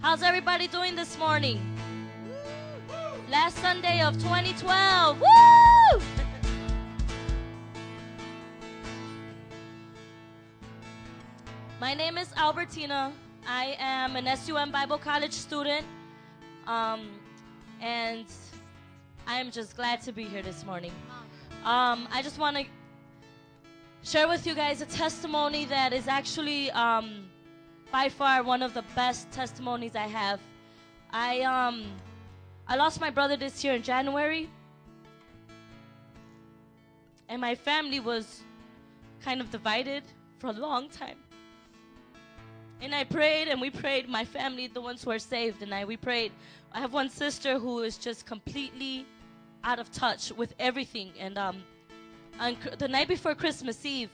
How's everybody doing this morning? Last Sunday of 2012. Woo! My name is Albertina. I am an SUM Bible College student. Um, and I am just glad to be here this morning. Um, I just want to share with you guys a testimony that is actually um, by far one of the best testimonies I have. I um, I lost my brother this year in January, and my family was kind of divided for a long time. And I prayed and we prayed, my family, the ones who are saved, and I we prayed. I have one sister who is just completely out of touch with everything. And um, on the night before Christmas Eve,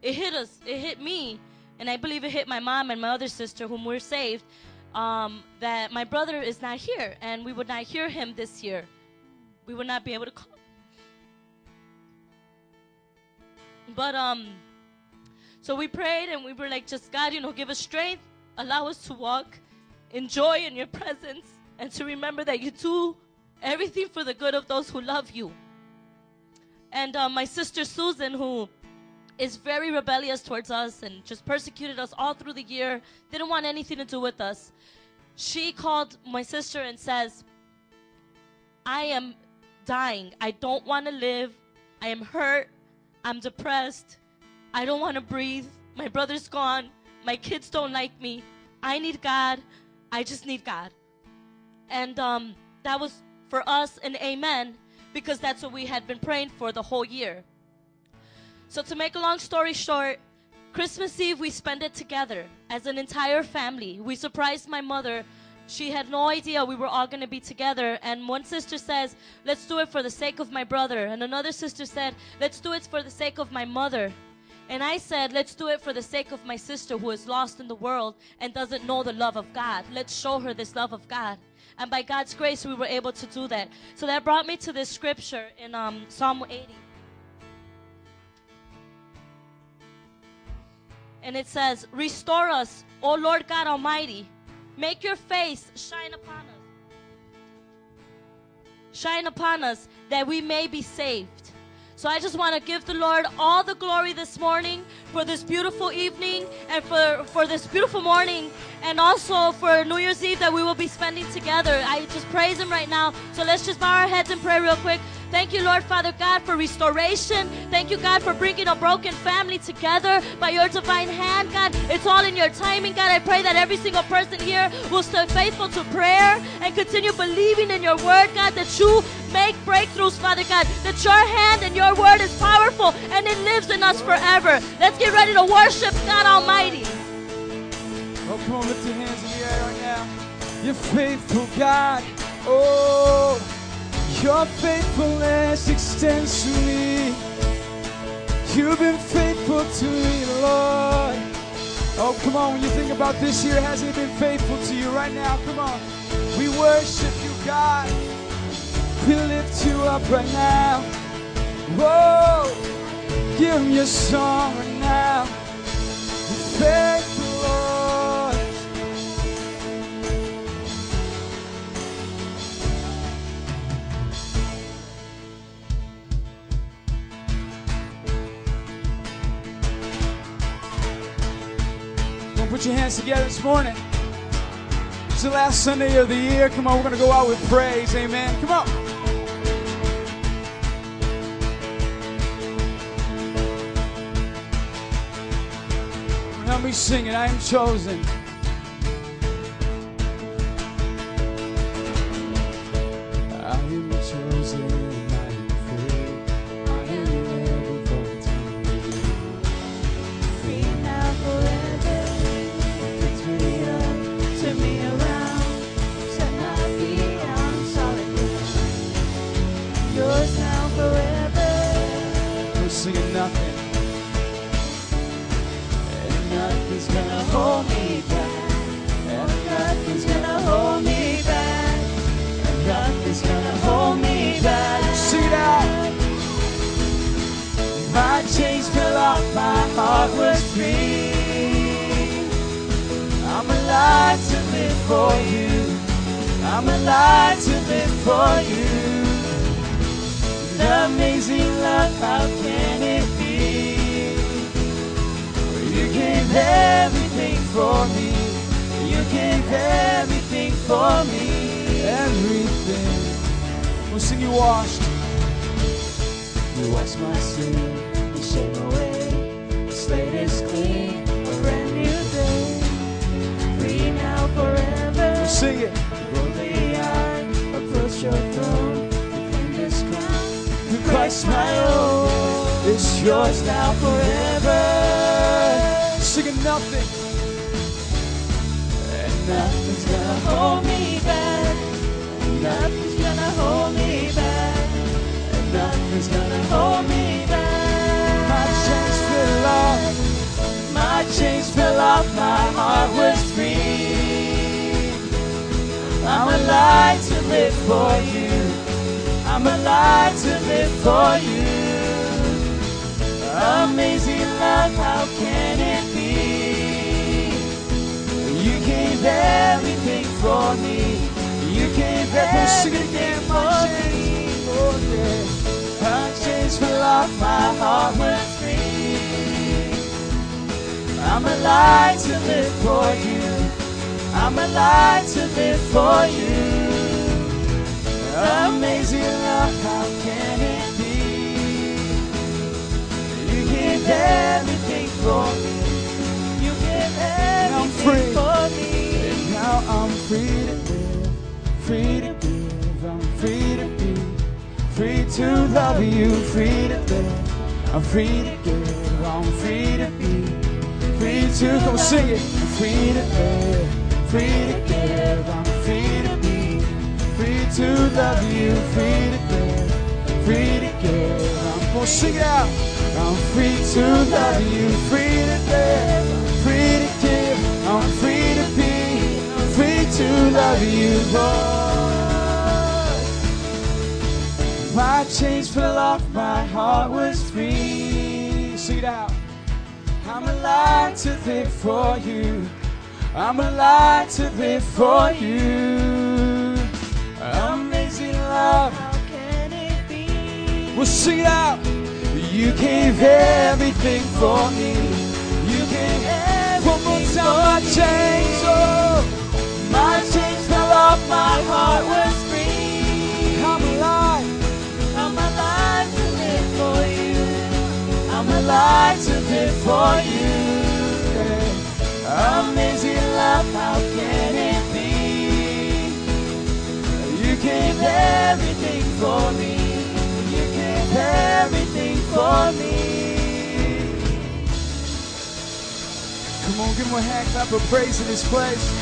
it hit us. It hit me, and I believe it hit my mom and my other sister, whom we're saved. Um, that my brother is not here, and we would not hear him this year. We would not be able to call. But um, so we prayed and we were like, just God, you know, give us strength, allow us to walk in joy in your presence, and to remember that you do everything for the good of those who love you. And uh, my sister Susan, who is very rebellious towards us and just persecuted us all through the year, didn't want anything to do with us. She called my sister and says, I am dying. I don't want to live. I am hurt. I'm depressed. I don't want to breathe. My brother's gone. My kids don't like me. I need God. I just need God. And um, that was for us an amen because that's what we had been praying for the whole year. So, to make a long story short, Christmas Eve we spent it together as an entire family. We surprised my mother. She had no idea we were all going to be together. And one sister says, Let's do it for the sake of my brother. And another sister said, Let's do it for the sake of my mother. And I said, let's do it for the sake of my sister who is lost in the world and doesn't know the love of God. Let's show her this love of God. And by God's grace, we were able to do that. So that brought me to this scripture in um, Psalm 80. And it says, Restore us, O Lord God Almighty. Make your face shine upon us. Shine upon us that we may be saved. So I just want to give the Lord all the glory this morning for this beautiful evening and for, for this beautiful morning and also for New Year's Eve that we will be spending together. I just praise Him right now. So let's just bow our heads and pray real quick. Thank you, Lord Father God, for restoration. Thank you, God, for bringing a broken family together by your divine hand, God. It's all in your timing, God. I pray that every single person here will stay faithful to prayer and continue believing in your word, God, that you make breakthroughs, Father God, that your hand and your word is powerful and it lives in us forever. Let's get ready to worship God Almighty. Oh, come on, lift your hands in the air right now. You're faithful, God. Oh. Your faithfulness extends to me. You've been faithful to me, Lord. Oh, come on, when you think about this year, hasn't it been faithful to you right now? Come on. We worship you, God. We lift you up right now. Whoa, give me a song right now. Faithful, Lord. Put your hands together this morning. It's the last Sunday of the year. Come on, we're going to go out with praise. Amen. Come on. Help me sing it. I am chosen. for me. Come on, give him a hand clap of praise in this place.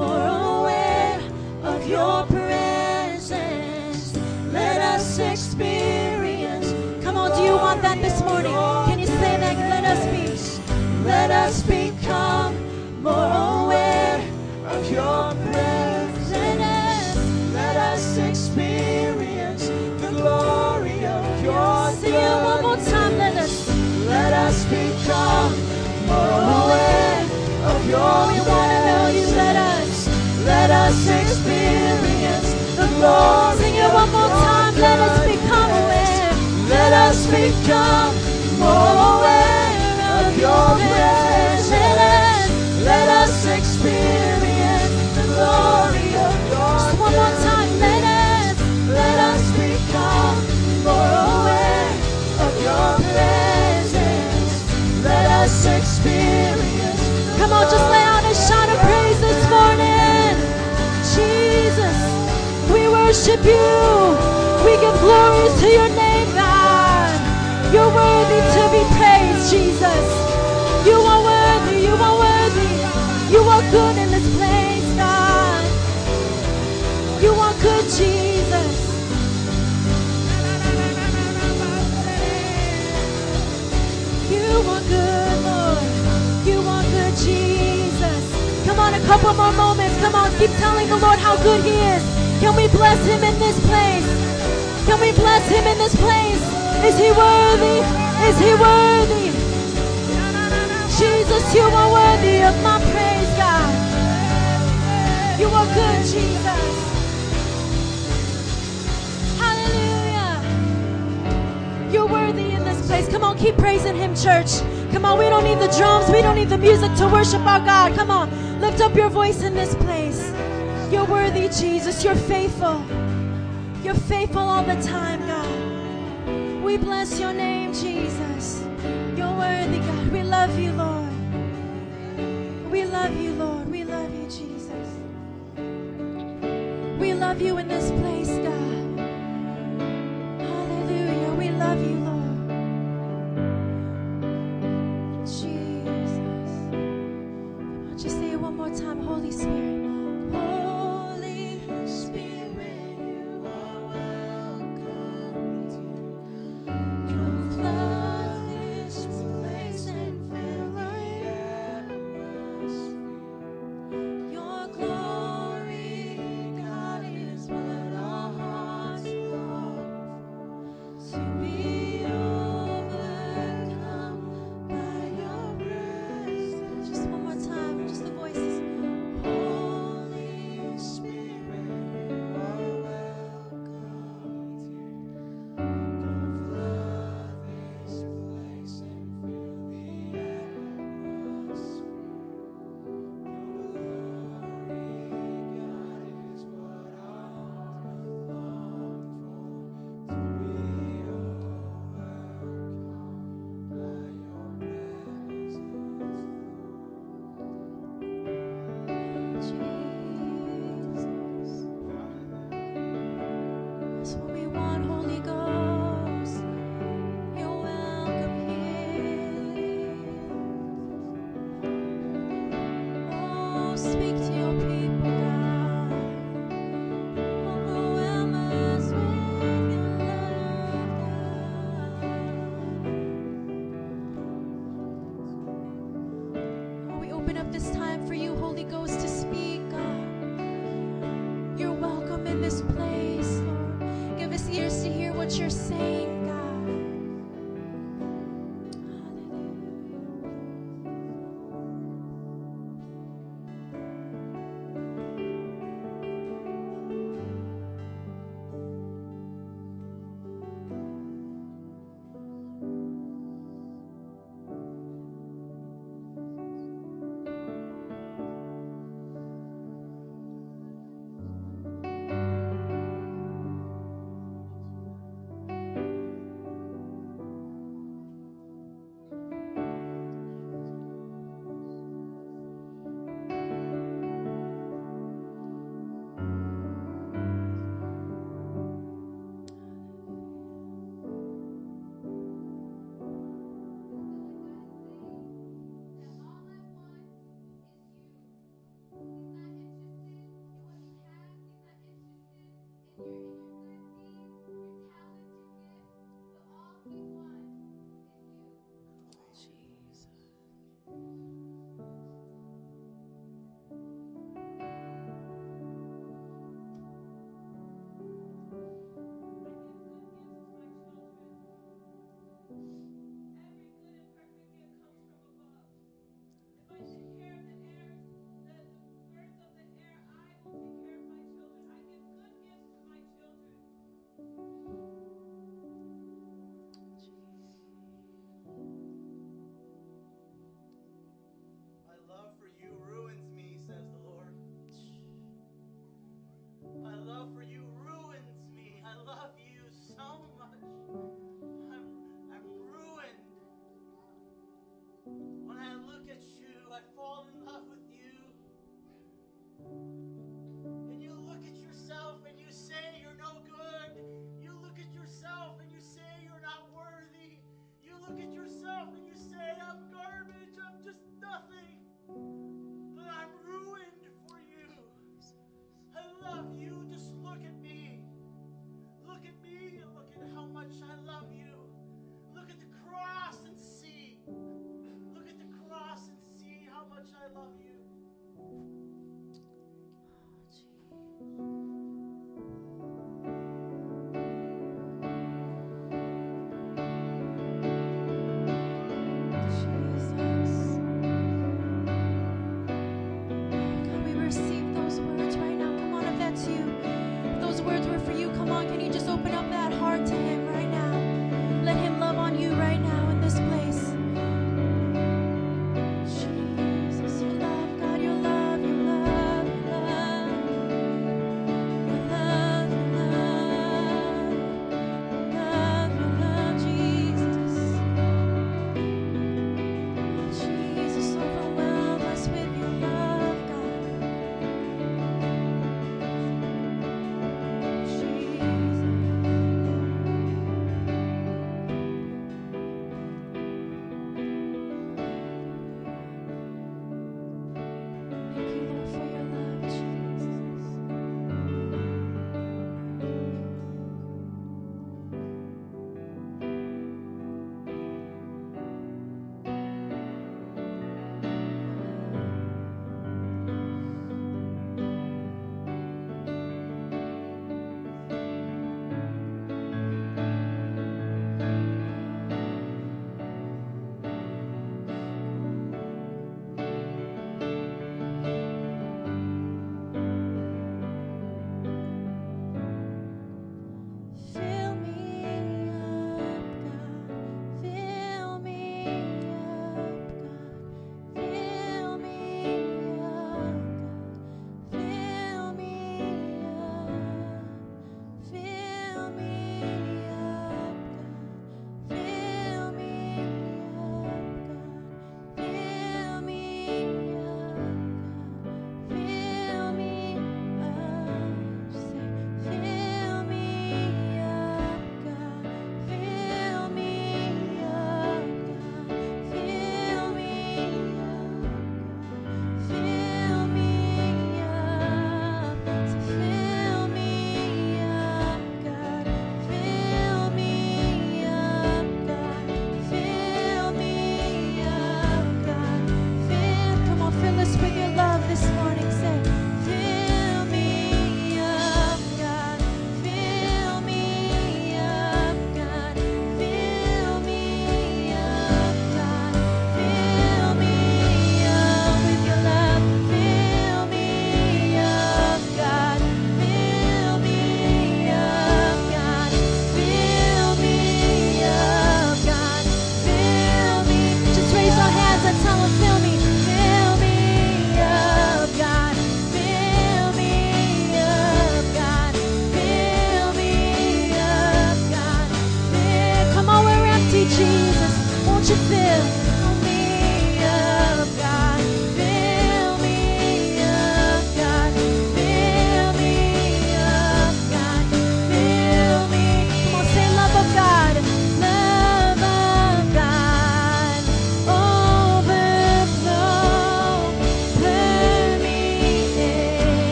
Of your presence. Let us experience. Come on, do you want that this morning? Can you say that? Let us be. Let us become more aware of your presence. Let us experience the glory of your Sing it one more time. Let us. Let us become more aware of your us. Experience the glory Sing it one more time. Let us become aware. Let us become more aware of your presence. Let us experience the glory of your Just one more time. Let us. Let us become more aware of your presence. Let us experience. Come on, just lay out worship you. We give glory to your name, God. You're worthy to be praised, Jesus. You are worthy, you are worthy. You are good in this place, God. You are good, Jesus. You are good, Lord. You are good, Jesus. Come on, a couple more moments. Come on, keep telling the Lord how good He is. Can we bless Him in this place? Can we bless Him in this place? Is He worthy? Is He worthy? Jesus, you are worthy of my praise, God. You are good, Jesus. Hallelujah. You're worthy in this place. Come on, keep praising Him, church. Come on, we don't need the drums, we don't need the music to worship our God. Come on, lift up your voice in this place. You're worthy, Jesus. You're faithful. You're faithful all the time, God. We bless your name, Jesus. You're worthy, God. We love you, Lord. We love you, Lord. We love you, Jesus. We love you in this place, God. Hallelujah. We love you, Lord. Time for you, Holy Ghost, to speak, God. You're welcome in this place, Lord. Give us ears to hear what you're saying,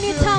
can you tell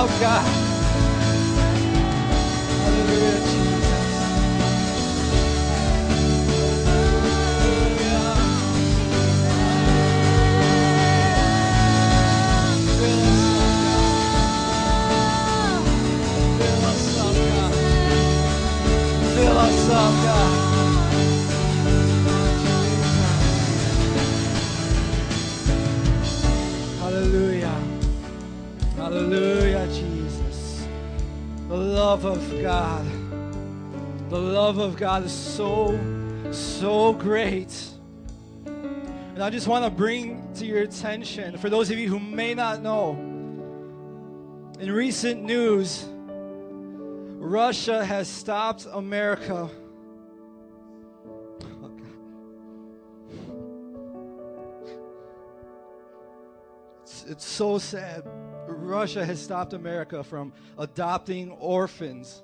up, God. God is so, so great. And I just want to bring to your attention, for those of you who may not know, in recent news, Russia has stopped America. It's, it's so sad. Russia has stopped America from adopting orphans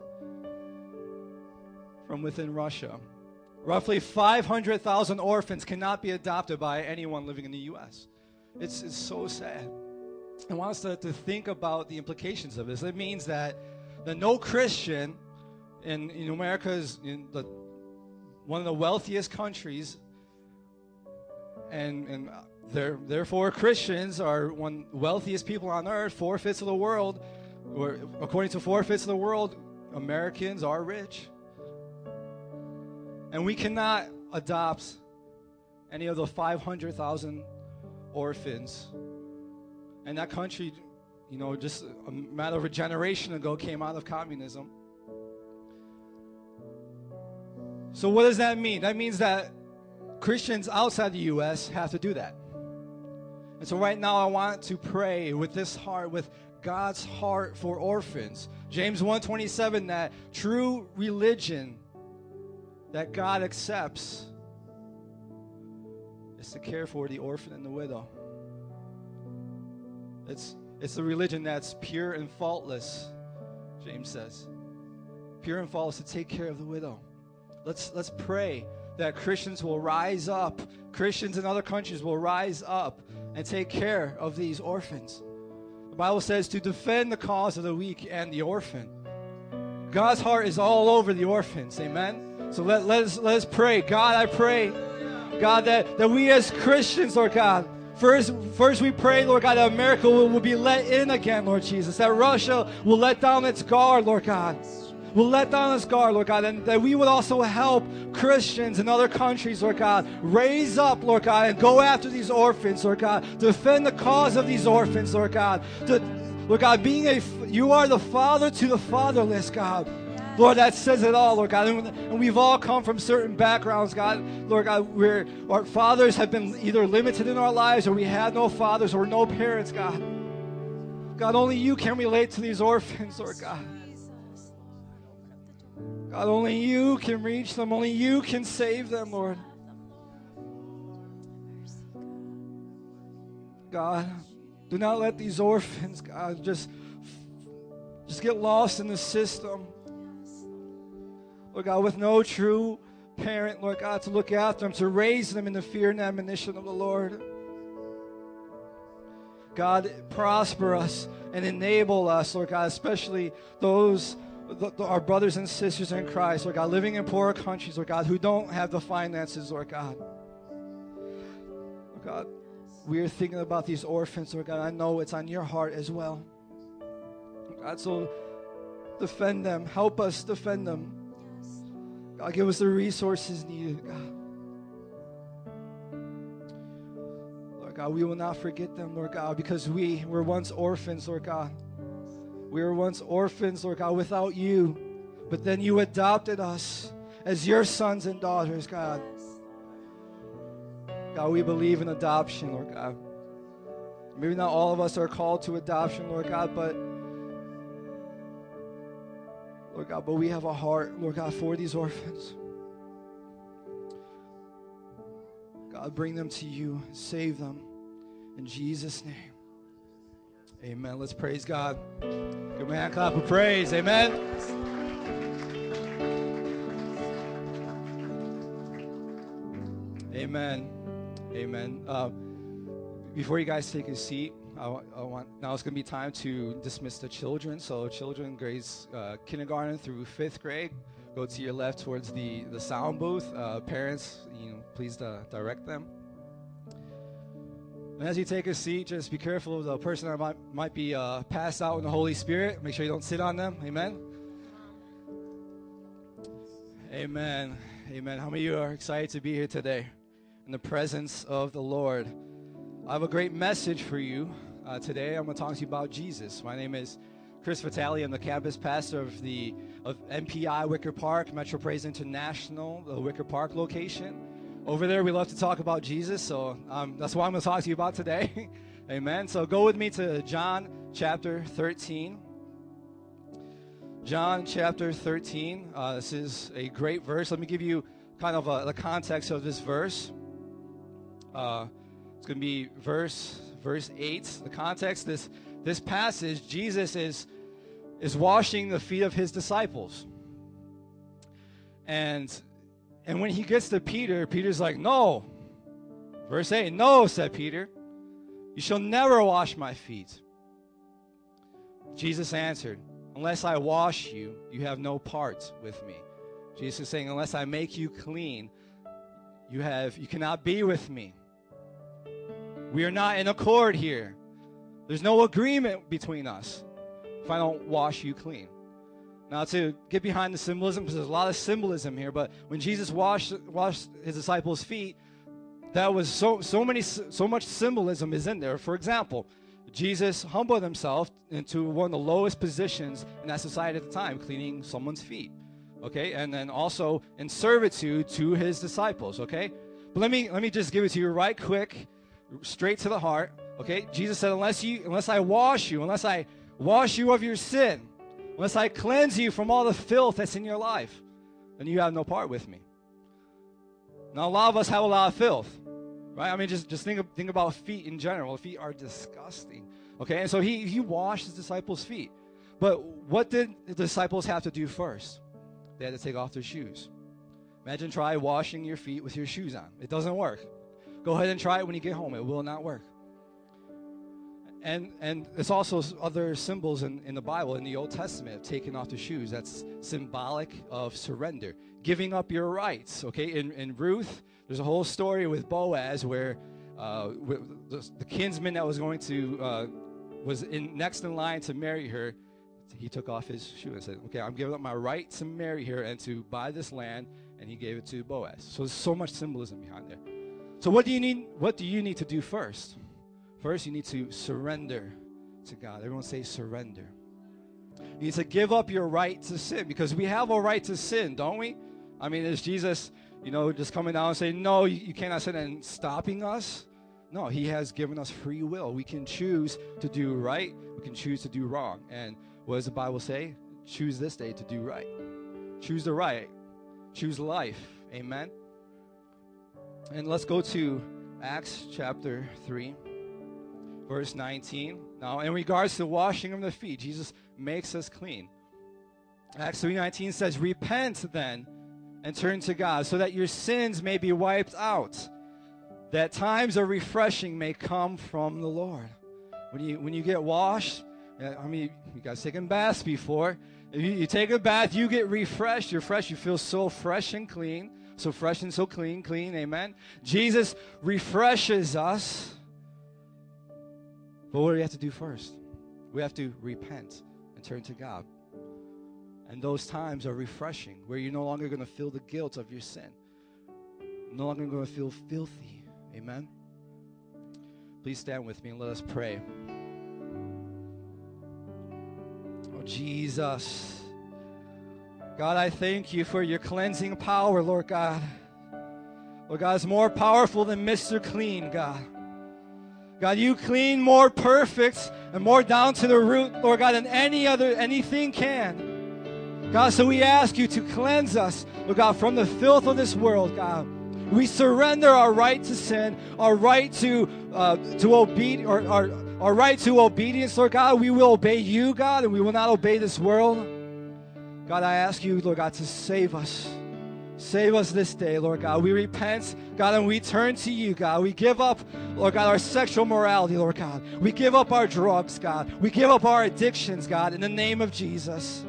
from within Russia. Roughly 500,000 orphans cannot be adopted by anyone living in the U.S. It's, it's so sad. I want us to, to think about the implications of this. It means that, that no Christian in, in America is in the, one of the wealthiest countries, and, and uh, there, therefore Christians are one wealthiest people on earth, four fifths of the world. Or according to four fifths of the world, Americans are rich. And we cannot adopt any of the 500,000 orphans. And that country, you know, just a matter of a generation ago came out of communism. So, what does that mean? That means that Christians outside the U.S. have to do that. And so, right now, I want to pray with this heart, with God's heart for orphans. James 1:27 that true religion that God accepts is to care for the orphan and the widow. It's it's a religion that's pure and faultless, James says. Pure and faultless to take care of the widow. Let's let's pray that Christians will rise up, Christians in other countries will rise up and take care of these orphans. The Bible says to defend the cause of the weak and the orphan. God's heart is all over the orphans. Amen. So let, let, us, let us pray. God, I pray, God, that, that we as Christians, Lord God, first, first we pray, Lord God, that America will, will be let in again, Lord Jesus. That Russia will let down its guard, Lord God. Will let down its guard, Lord God, and that we would also help Christians in other countries, Lord God, raise up, Lord God, and go after these orphans, Lord God, defend the cause of these orphans, Lord God. To, Lord God, being a, you are the father to the fatherless, God. Lord, that says it all, Lord God. And, we've all come from certain backgrounds, God. Lord God, where our fathers have been either limited in our lives or we had no fathers or no parents, God. God, only you can relate to these orphans, Lord God. God, only you can reach them. Only you can save them, Lord. God, do not let these orphans, God, just, just get lost in the system. Lord God, with no true parent, Lord God, to look after them, to raise them in the fear and admonition of the Lord. God, prosper us and enable us, Lord God, especially those, the, the- our brothers and sisters in Christ, Lord God, living in poorer countries, Lord God, who don't have the finances, Lord God. Lord God, we are thinking about these orphans, Lord God. I know it's on your heart as well. God, so defend them. Help us defend them. God, give us the resources needed, God. Lord God, we will not forget them, Lord God, because we were once orphans, Lord God. We were once orphans, Lord God, without you. But then you adopted us as your sons and daughters, God. God, we believe in adoption, Lord God. Maybe not all of us are called to adoption, Lord God, but Lord God, but we have a heart, Lord God, for these orphans. God, bring them to you, save them in Jesus' name. Amen. Let's praise God. Good man, clap of praise. Amen. Amen. Amen. Uh, before you guys take a seat, I, I want now it's going to be time to dismiss the children. So, children, grades uh, kindergarten through fifth grade, go to your left towards the the sound booth. Uh, parents, you know, please uh, direct them. And as you take a seat, just be careful of the person that might, might be uh, passed out in the Holy Spirit. Make sure you don't sit on them. Amen. Amen. Amen. How many of you are excited to be here today in the presence of the Lord? I have a great message for you uh, today. I'm going to talk to you about Jesus. My name is Chris Vitale. I'm the campus pastor of the of MPI Wicker Park, Metro Praise International, the Wicker Park location. Over there, we love to talk about Jesus, so um, that's what I'm going to talk to you about today. Amen. So go with me to John chapter 13. John chapter 13. Uh, this is a great verse. Let me give you kind of uh the context of this verse. Uh, it's going to be verse verse 8. The context this this passage Jesus is is washing the feet of his disciples. And and when he gets to Peter, Peter's like, "No." Verse 8, "No," said Peter. "You shall never wash my feet." Jesus answered, Unless I wash you, you have no part with me. Jesus is saying, Unless I make you clean, you have you cannot be with me. We are not in accord here. There's no agreement between us if I don't wash you clean. Now, to get behind the symbolism, because there's a lot of symbolism here, but when Jesus washed, washed his disciples' feet, that was so so many so much symbolism is in there. For example, Jesus humbled himself into one of the lowest positions in that society at the time, cleaning someone's feet. Okay, and then also in servitude to his disciples. Okay, but let me let me just give it to you right quick, straight to the heart. Okay, Jesus said, unless you unless I wash you, unless I wash you of your sin, unless I cleanse you from all the filth that's in your life, then you have no part with me. Now, a lot of us have a lot of filth, right? I mean, just, just think, of, think about feet in general. Feet are disgusting, okay? And so he, he washed his disciples' feet. But what did the disciples have to do first? They had to take off their shoes. Imagine try washing your feet with your shoes on. It doesn't work. Go ahead and try it when you get home. It will not work. And and it's also other symbols in, in the Bible, in the Old Testament, of taking off the shoes. That's symbolic of surrender, giving up your rights. Okay, in, in Ruth, there's a whole story with Boaz where uh, the kinsman that was going to uh, was in next in line to marry her. He took off his shoe and said, "Okay, I'm giving up my right to marry her and to buy this land." And he gave it to Boaz. So there's so much symbolism behind there. So what do you need? What do you need to do first? First, you need to surrender to God. Everyone say surrender. You need to give up your right to sin because we have a right to sin, don't we? I mean, is Jesus, you know, just coming down and saying, no, you, cannot sin and stopping us? No, He has given us free will. We can choose to do right, we can choose to do wrong. And what does the Bible say? Choose this day to do right. Choose the right, choose life. Amen. And let's go to Acts chapter 3 verse 19. Now, in regards to washing of the feet, Jesus makes us clean. Acts 3:19 says, "Repent then and turn to God, so that your sins may be wiped out, that times of refreshing may come from the Lord." When you when you get washed, I mean, you guys taken baths before. You, you take a bath, you get refreshed. You're fresh. You feel so fresh and clean, so fresh and so clean, clean. Amen. Jesus refreshes us. But what do we have to do first? We have to repent and turn to God. And those times are refreshing, where you're no longer going to feel the guilt of your sin. No longer going to feel filthy. Amen. Please stand with me and let us pray. Oh, Jesus. God, I thank you for your cleansing power, Lord God. Lord God, more powerful than Mr. Clean, God. God, you clean more perfect and more down to the root, Lord God, than any other anything can. God, so we ask you to cleanse us, Lord God, from the filth of this world, God. We surrender our right to sin, our right to uh, to obey, or our, our right to obedience, Lord God. We will obey you, God, and we will not obey this world. God, I ask you, Lord God, to save us. Save us this day, Lord God. We repent, God, and we turn to you, God. We give up, Lord God, our sexual morality, Lord God. We give up our drugs, God. We give up our addictions, God, in the name of Jesus.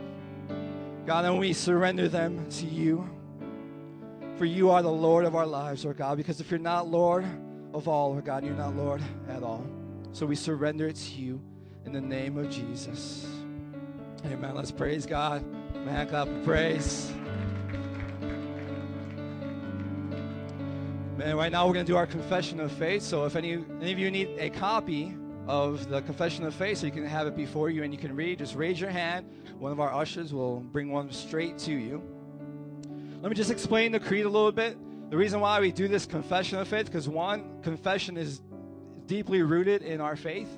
God, and we surrender them to you. For you are the Lord of our lives, Lord God. Because if you're not Lord of all, Lord God, you're not Lord at all. So we surrender it to you in the name of Jesus. Amen. Let's praise God. Man, clap of praise. Man, right now we're going to do our confession of faith. So if any, any of you need a copy of the confession of faith, so you can have it before you and you can read, just raise your hand. One of our ushers will bring one straight to you. Let me just explain the creed a little bit. The reason why we do this confession of faith, because one, confession is deeply rooted in our faith.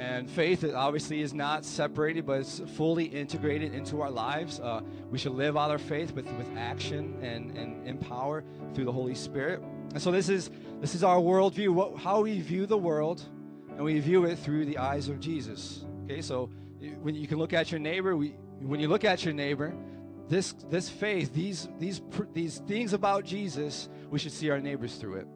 And faith obviously is not separated, but it's fully integrated into our lives. Uh, we should live out our faith with, with action and, and in power through the Holy Spirit. And so this is this is our worldview, what, how we view the world, and we view it through the eyes of Jesus. Okay, so when you can look at your neighbor, we, when you look at your neighbor, this this faith, these these these things about Jesus, we should see our neighbors through it.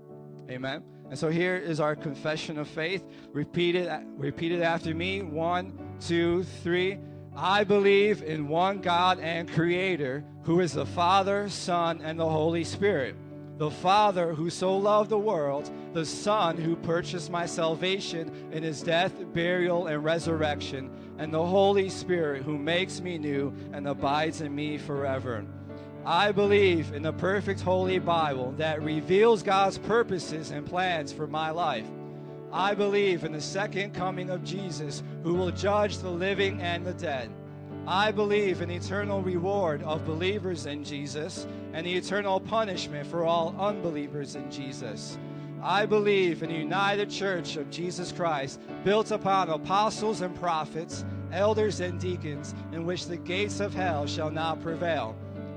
Amen. And so here is our confession of faith. Repeat it, repeat it after me. One, two, three. I believe in one God and Creator, who is the Father, Son, and the Holy Spirit. The Father who so loved the world, the Son who purchased my salvation in his death, burial, and resurrection, and the Holy Spirit who makes me new and abides in me forever. I believe in the perfect Holy Bible that reveals God's purposes and plans for my life. I believe in the second coming of Jesus who will judge the living and the dead. I believe in the eternal reward of believers in Jesus and the eternal punishment for all unbelievers in Jesus. I believe in the united church of Jesus Christ, built upon apostles and prophets, elders and deacons, in which the gates of hell shall not prevail.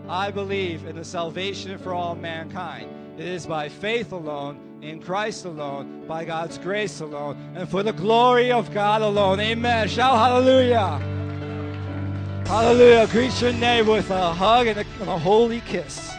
I believe in the salvation for all mankind. It is by faith alone, in Christ alone, by God's grace alone, and for the glory of God alone. Amen. Shout hallelujah. Hallelujah. Greet your neighbor with a hug and a, and a holy kiss.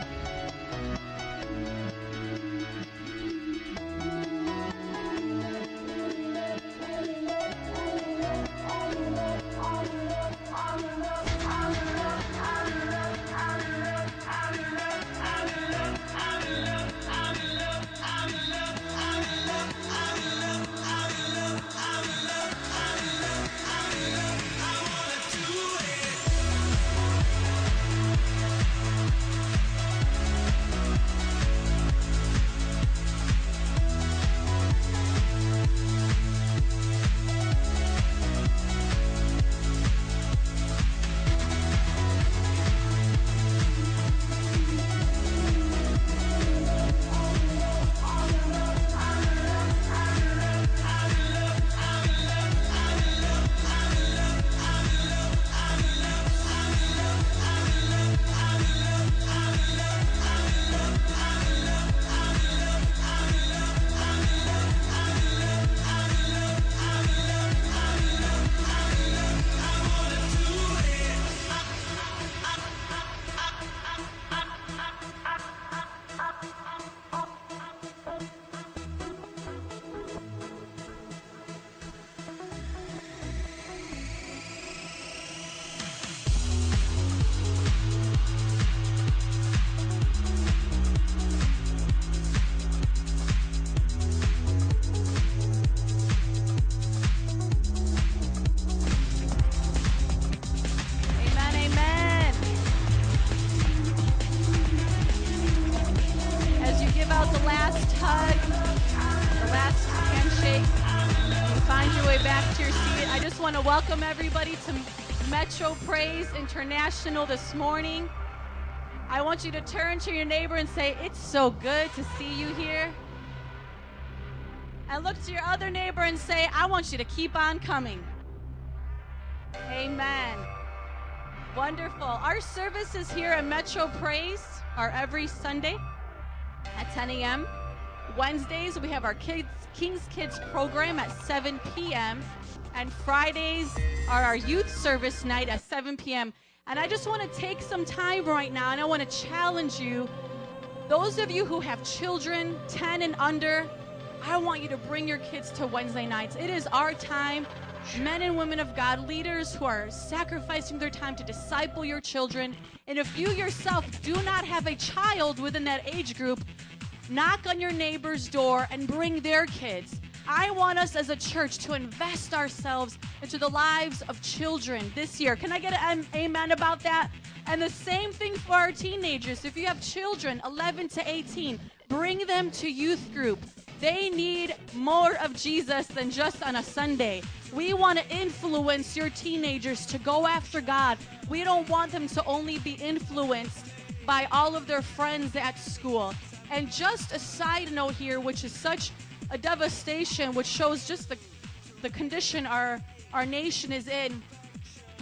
International this morning. I want you to turn to your neighbor and say, It's so good to see you here. And look to your other neighbor and say, I want you to keep on coming. Amen. Wonderful. Our services here at Metro Praise are every Sunday at 10 a.m. Wednesdays, we have our kids, King's Kids program at 7 p.m. And Fridays are our youth service night at 7 p.m. And I just want to take some time right now and I want to challenge you. Those of you who have children 10 and under, I want you to bring your kids to Wednesday nights. It is our time. Men and women of God, leaders who are sacrificing their time to disciple your children. And if you yourself do not have a child within that age group, knock on your neighbor's door and bring their kids. I want us as a church to invest ourselves into the lives of children this year. Can I get an amen about that? And the same thing for our teenagers. If you have children 11 to 18, bring them to youth group. They need more of Jesus than just on a Sunday. We want to influence your teenagers to go after God. We don't want them to only be influenced by all of their friends at school. And just a side note here, which is such a devastation, which shows just the, the condition our, our nation is in.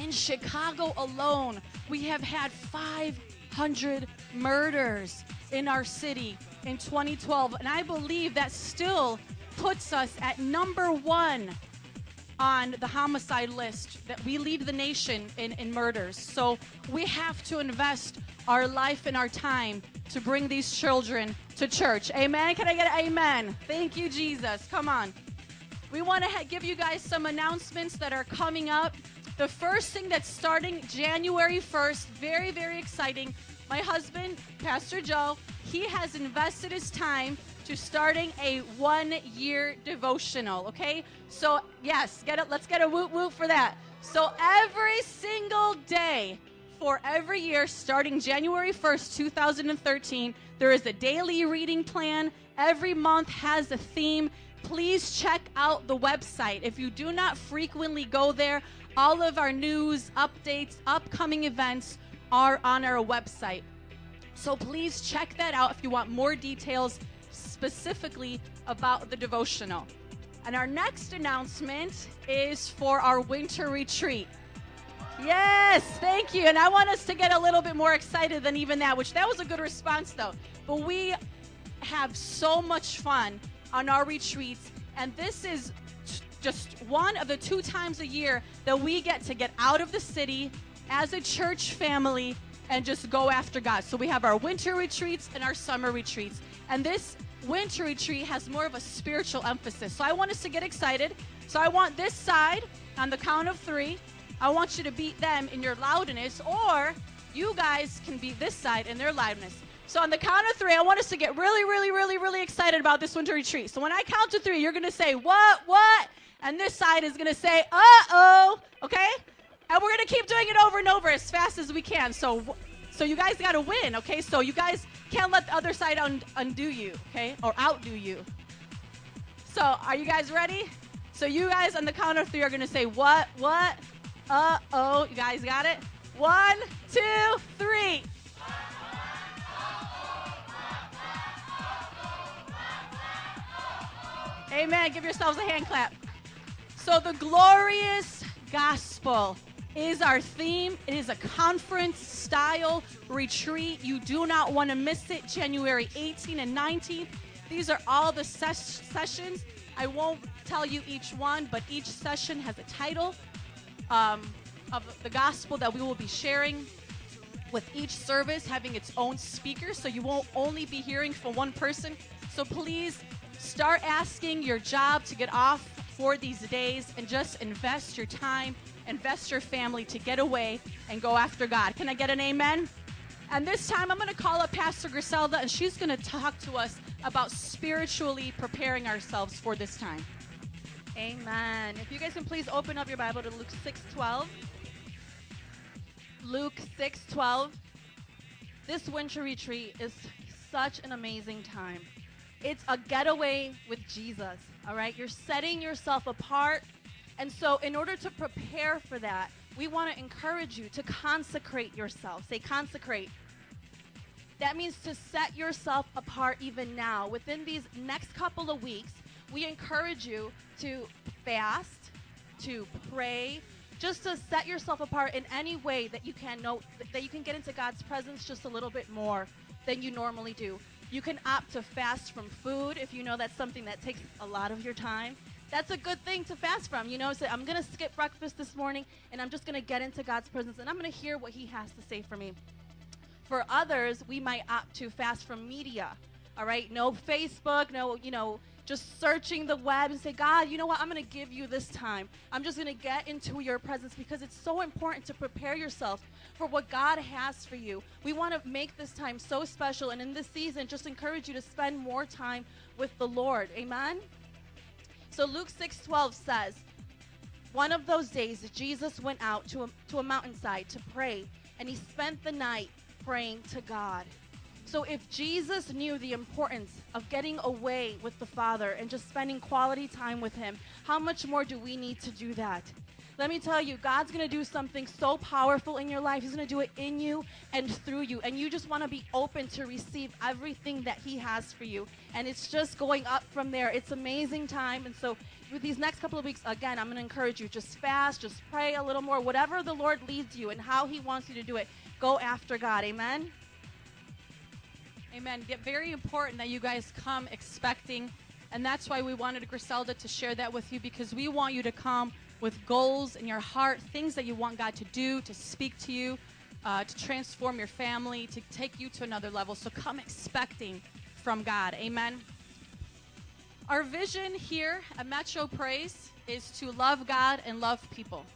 In Chicago alone, we have had 500 murders in our city in 2012. And I believe that still puts us at number one on the homicide list that we lead the nation in, in murders. So we have to invest our life and our time to bring these children to church. Amen. Can I get an amen? Thank you, Jesus. Come on. We want to ha- give you guys some announcements that are coming up. The first thing that's starting January 1st, very, very exciting. My husband, Pastor Joe, he has invested his time to starting a one year devotional, okay? So, yes, get it. Let's get a woot woot for that. So, every single day for every year starting January 1st, 2013, there is a daily reading plan. Every month has a theme. Please check out the website. If you do not frequently go there, all of our news, updates, upcoming events are on our website. So please check that out if you want more details specifically about the devotional. And our next announcement is for our winter retreat. Yes, thank you. And I want us to get a little bit more excited than even that, which that was a good response though. But we have so much fun on our retreats, and this is t- just one of the two times a year that we get to get out of the city as a church family and just go after God. So we have our winter retreats and our summer retreats. And this winter retreat has more of a spiritual emphasis. So I want us to get excited. So I want this side on the count of three. I want you to beat them in your loudness, or you guys can beat this side in their loudness. So on the count of three, I want us to get really, really, really, really excited about this winter retreat. So when I count to three, you're to say, what, what? And this side is to say, uh-oh, okay? And we're to keep doing it over and over as fast as we can. So so you guys got to win, okay? So you guys can't let the other side un- undo you, okay? Or outdo you. So are you guys ready? So you guys on the count of three are to say, what, what? Uh-oh. You guys got it? One, two, three. Amen. Give yourselves a hand clap. So the glorious gospel is our theme. It is a conference style retreat. You do not want to miss it. January 18 and 19th. These are all the ses- sessions. I won't tell you each one, but each session has a title um, of the gospel that we will be sharing with each service having its own speaker. So you won't only be hearing from one person. So please start asking your job to get off for these days and just invest your time, invest your family to get away and go after God. Can I get an amen? And this time I'm going to call up Pastor Griselda and she's going to talk to us about spiritually preparing ourselves for this time. Amen. If you guys can please open up your Bible to Luke 6:12. Luke 6:12. This winter retreat is such an amazing time. It's a getaway with Jesus. All right? You're setting yourself apart. And so, in order to prepare for that, we want to encourage you to consecrate yourself. Say, consecrate. That means to set yourself apart even now. Within these next couple of weeks, we encourage you to fast, to pray, just to set yourself apart in any way that you can know that you can get into God's presence just a little bit more than you normally do. You can opt to fast from food if you know that's something that takes a lot of your time. That's a good thing to fast from. You know, say, I'm going to skip breakfast this morning and I'm just going to get into God's presence and I'm going to hear what He has to say for me. For others, we might opt to fast from media. All right, no Facebook, no, you know, just searching the web and say, God, you know what? I'm going to give you this time. I'm just going to get into your presence because it's so important to prepare yourself for what God has for you. We want to make this time so special. And in this season, just encourage you to spend more time with the Lord. Amen? So Luke 6:12 says, one of those days Jesus went out to a, to a mountainside to pray, and he spent the night praying to God. So if Jesus knew the importance of getting away with the Father and just spending quality time with him, how much more do we need to do that? Let me tell you, God's going to do something so powerful in your life. He's going to do it in you and through you. And you just want to be open to receive everything that He has for you. And it's just going up from there. It's amazing time. And so, with these next couple of weeks, again, I'm going to encourage you just fast, just pray a little more. Whatever the Lord leads you and how He wants you to do it, go after God. Amen. Amen. Get very important that you guys come expecting, and that's why we wanted Griselda to share that with you because we want you to come with goals in your heart, things that you want God to do, to speak to you, uh, to transform your family, to take you to another level. So come expecting from God. Amen. Our vision here at Metro Praise is to love God and love people.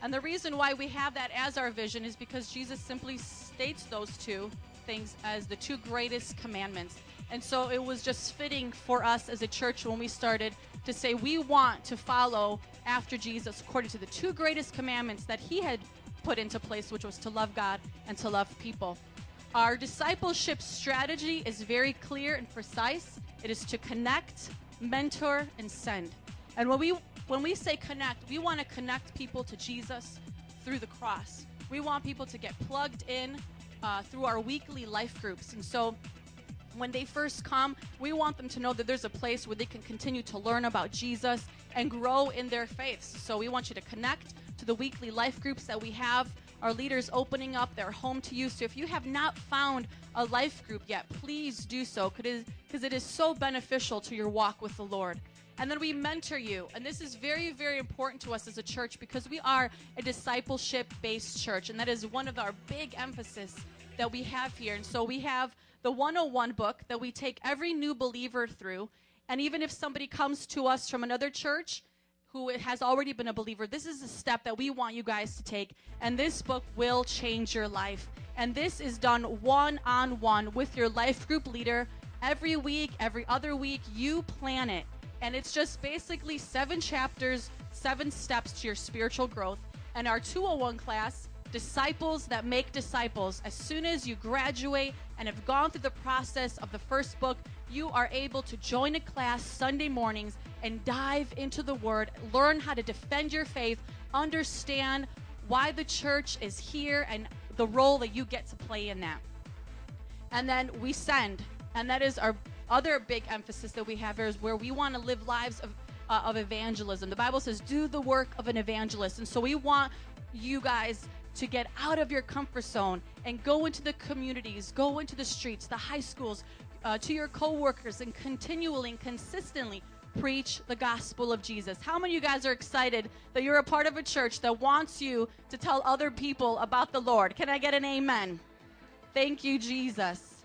And the reason why we have that as our vision is because Jesus simply states those two things as the two greatest commandments. And so it was just fitting for us as a church when we started to say we want to follow after Jesus according to the two greatest commandments that he had put into place, which was to love God and to love people. Our discipleship strategy is very clear and precise. It is to connect, mentor, and send. And when we when we say connect, we want to connect people to Jesus through the cross. We want people to get plugged in uh, through our weekly life groups. And so when they first come, we want them to know that there's a place where they can continue to learn about Jesus and grow in their faiths. So we want you to connect to the weekly life groups that we have. Our leaders opening up their home to you. So if you have not found a life group yet, please do so because it is so beneficial to your walk with the Lord. And then we mentor you. And this is very, very important to us as a church because we are a discipleship based church. And that is one of our big emphasis that we have here. And so we have the 101 book that we take every new believer through. And even if somebody comes to us from another church who has already been a believer, this is a step that we want you guys to take. And this book will change your life. And this is done one on one with your life group leader every week, every other week. You plan it. And it's just basically seven chapters, seven steps to your spiritual growth. And our 201 class, Disciples That Make Disciples, as soon as you graduate and have gone through the process of the first book, you are able to join a class Sunday mornings and dive into the Word, learn how to defend your faith, understand why the church is here and the role that you get to play in that. And then we send, and that is our other big emphasis that we have here is where we want to live lives of, uh, of evangelism. The Bible says, do the work of an evangelist. And so we want you guys to get out of your comfort zone and go into the communities, go into the streets, the high schools, uh, to your coworkers, and continually and consistently preach the gospel of Jesus. How many of you guys are excited that you're a part of a church that wants you to tell other people about the Lord? Can I get an amen? Thank you, Jesus.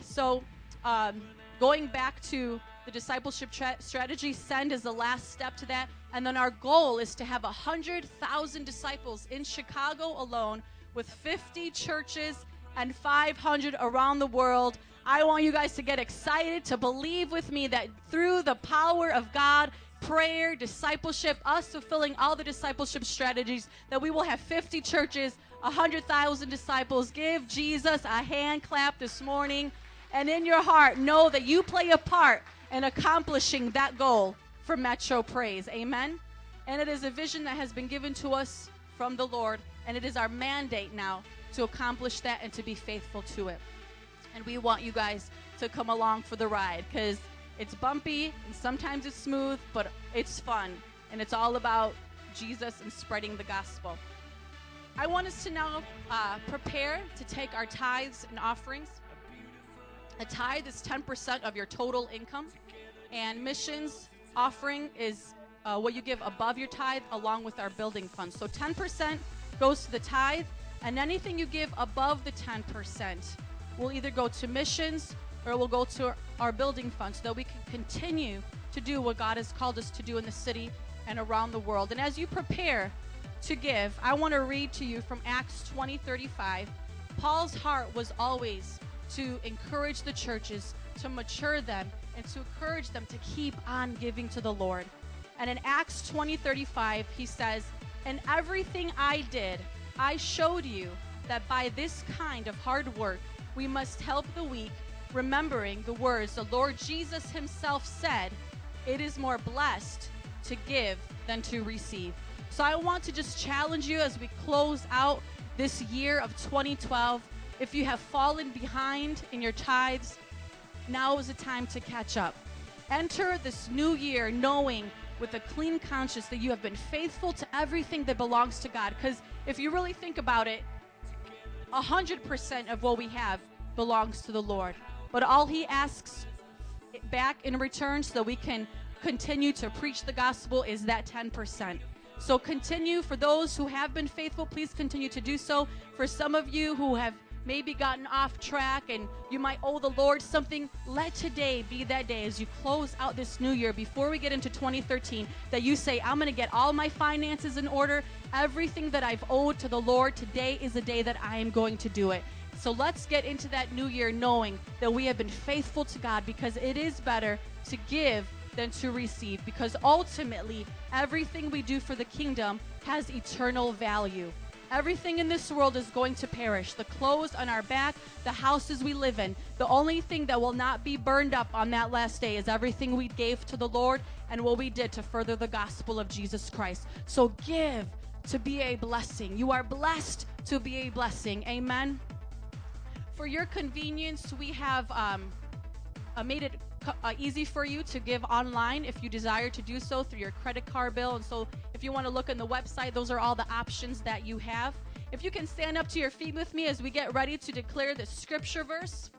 So, um, going back to the discipleship tra- strategy, send is the last step to that. And then our goal is to have 100,000 disciples in Chicago alone with 50 churches and 500 around the world. I want you guys to get excited, to believe with me that through the power of God, prayer, discipleship, us fulfilling all the discipleship strategies, that we will have 50 churches, 100,000 disciples. Give Jesus a hand clap this morning and in your heart know that you play a part in accomplishing that goal for Metro Praise. Amen. And it is a vision that has been given to us from the Lord, and it is our mandate now to accomplish that and to be faithful to it. And we want you guys to come along for the ride because it's bumpy and sometimes it's smooth, but it's fun. And it's all about Jesus and spreading the gospel. I want us to now uh, prepare to take our tithes and offerings. A tithe is 10% of your total income, and missions offering is uh, what you give above your tithe along with our building fund. So 10% goes to the tithe, and anything you give above the 10% will either go to missions or will go to our building fund so that we can continue to do what God has called us to do in the city and around the world. And as you prepare to give, I want to read to you from Acts 20 35. Paul's heart was always to encourage the churches, to mature them, and to encourage them to keep on giving to the Lord. And in Acts 20 35, he says, And everything I did, I showed you that by this kind of hard work, we must help the weak, remembering the words the Lord Jesus himself said, It is more blessed to give than to receive. So I want to just challenge you as we close out this year of 2012. If you have fallen behind in your tithes, now is the time to catch up. Enter this new year knowing with a clean conscience that you have been faithful to everything that belongs to God. Because if you really think about it, 100% of what we have belongs to the Lord. But all He asks back in return so we can continue to preach the gospel is that 10%. So continue. For those who have been faithful, please continue to do so. For some of you who have maybe gotten off track and you might owe the Lord something, let today be that day as you close out this new year before we get into 2013 that you say, I'm going to get all my finances in order. Everything that I've owed to the Lord, today is the day that I am going to do it. So let's get into that new year knowing that we have been faithful to God because it is better to give than to receive because ultimately everything we do for the kingdom has eternal value. Everything in this world is going to perish. The clothes on our back, the houses we live in. The only thing that will not be burned up on that last day is everything we gave to the Lord and what we did to further the gospel of Jesus Christ. So give to be a blessing. You are blessed to be a blessing. Amen. For your convenience, we have um, made it uh, easy for you to give online if you desire to do so through your credit card bill. And so, if you want to look on the website, those are all the options that you have. If you can stand up to your feet with me as we get ready to declare the scripture verse.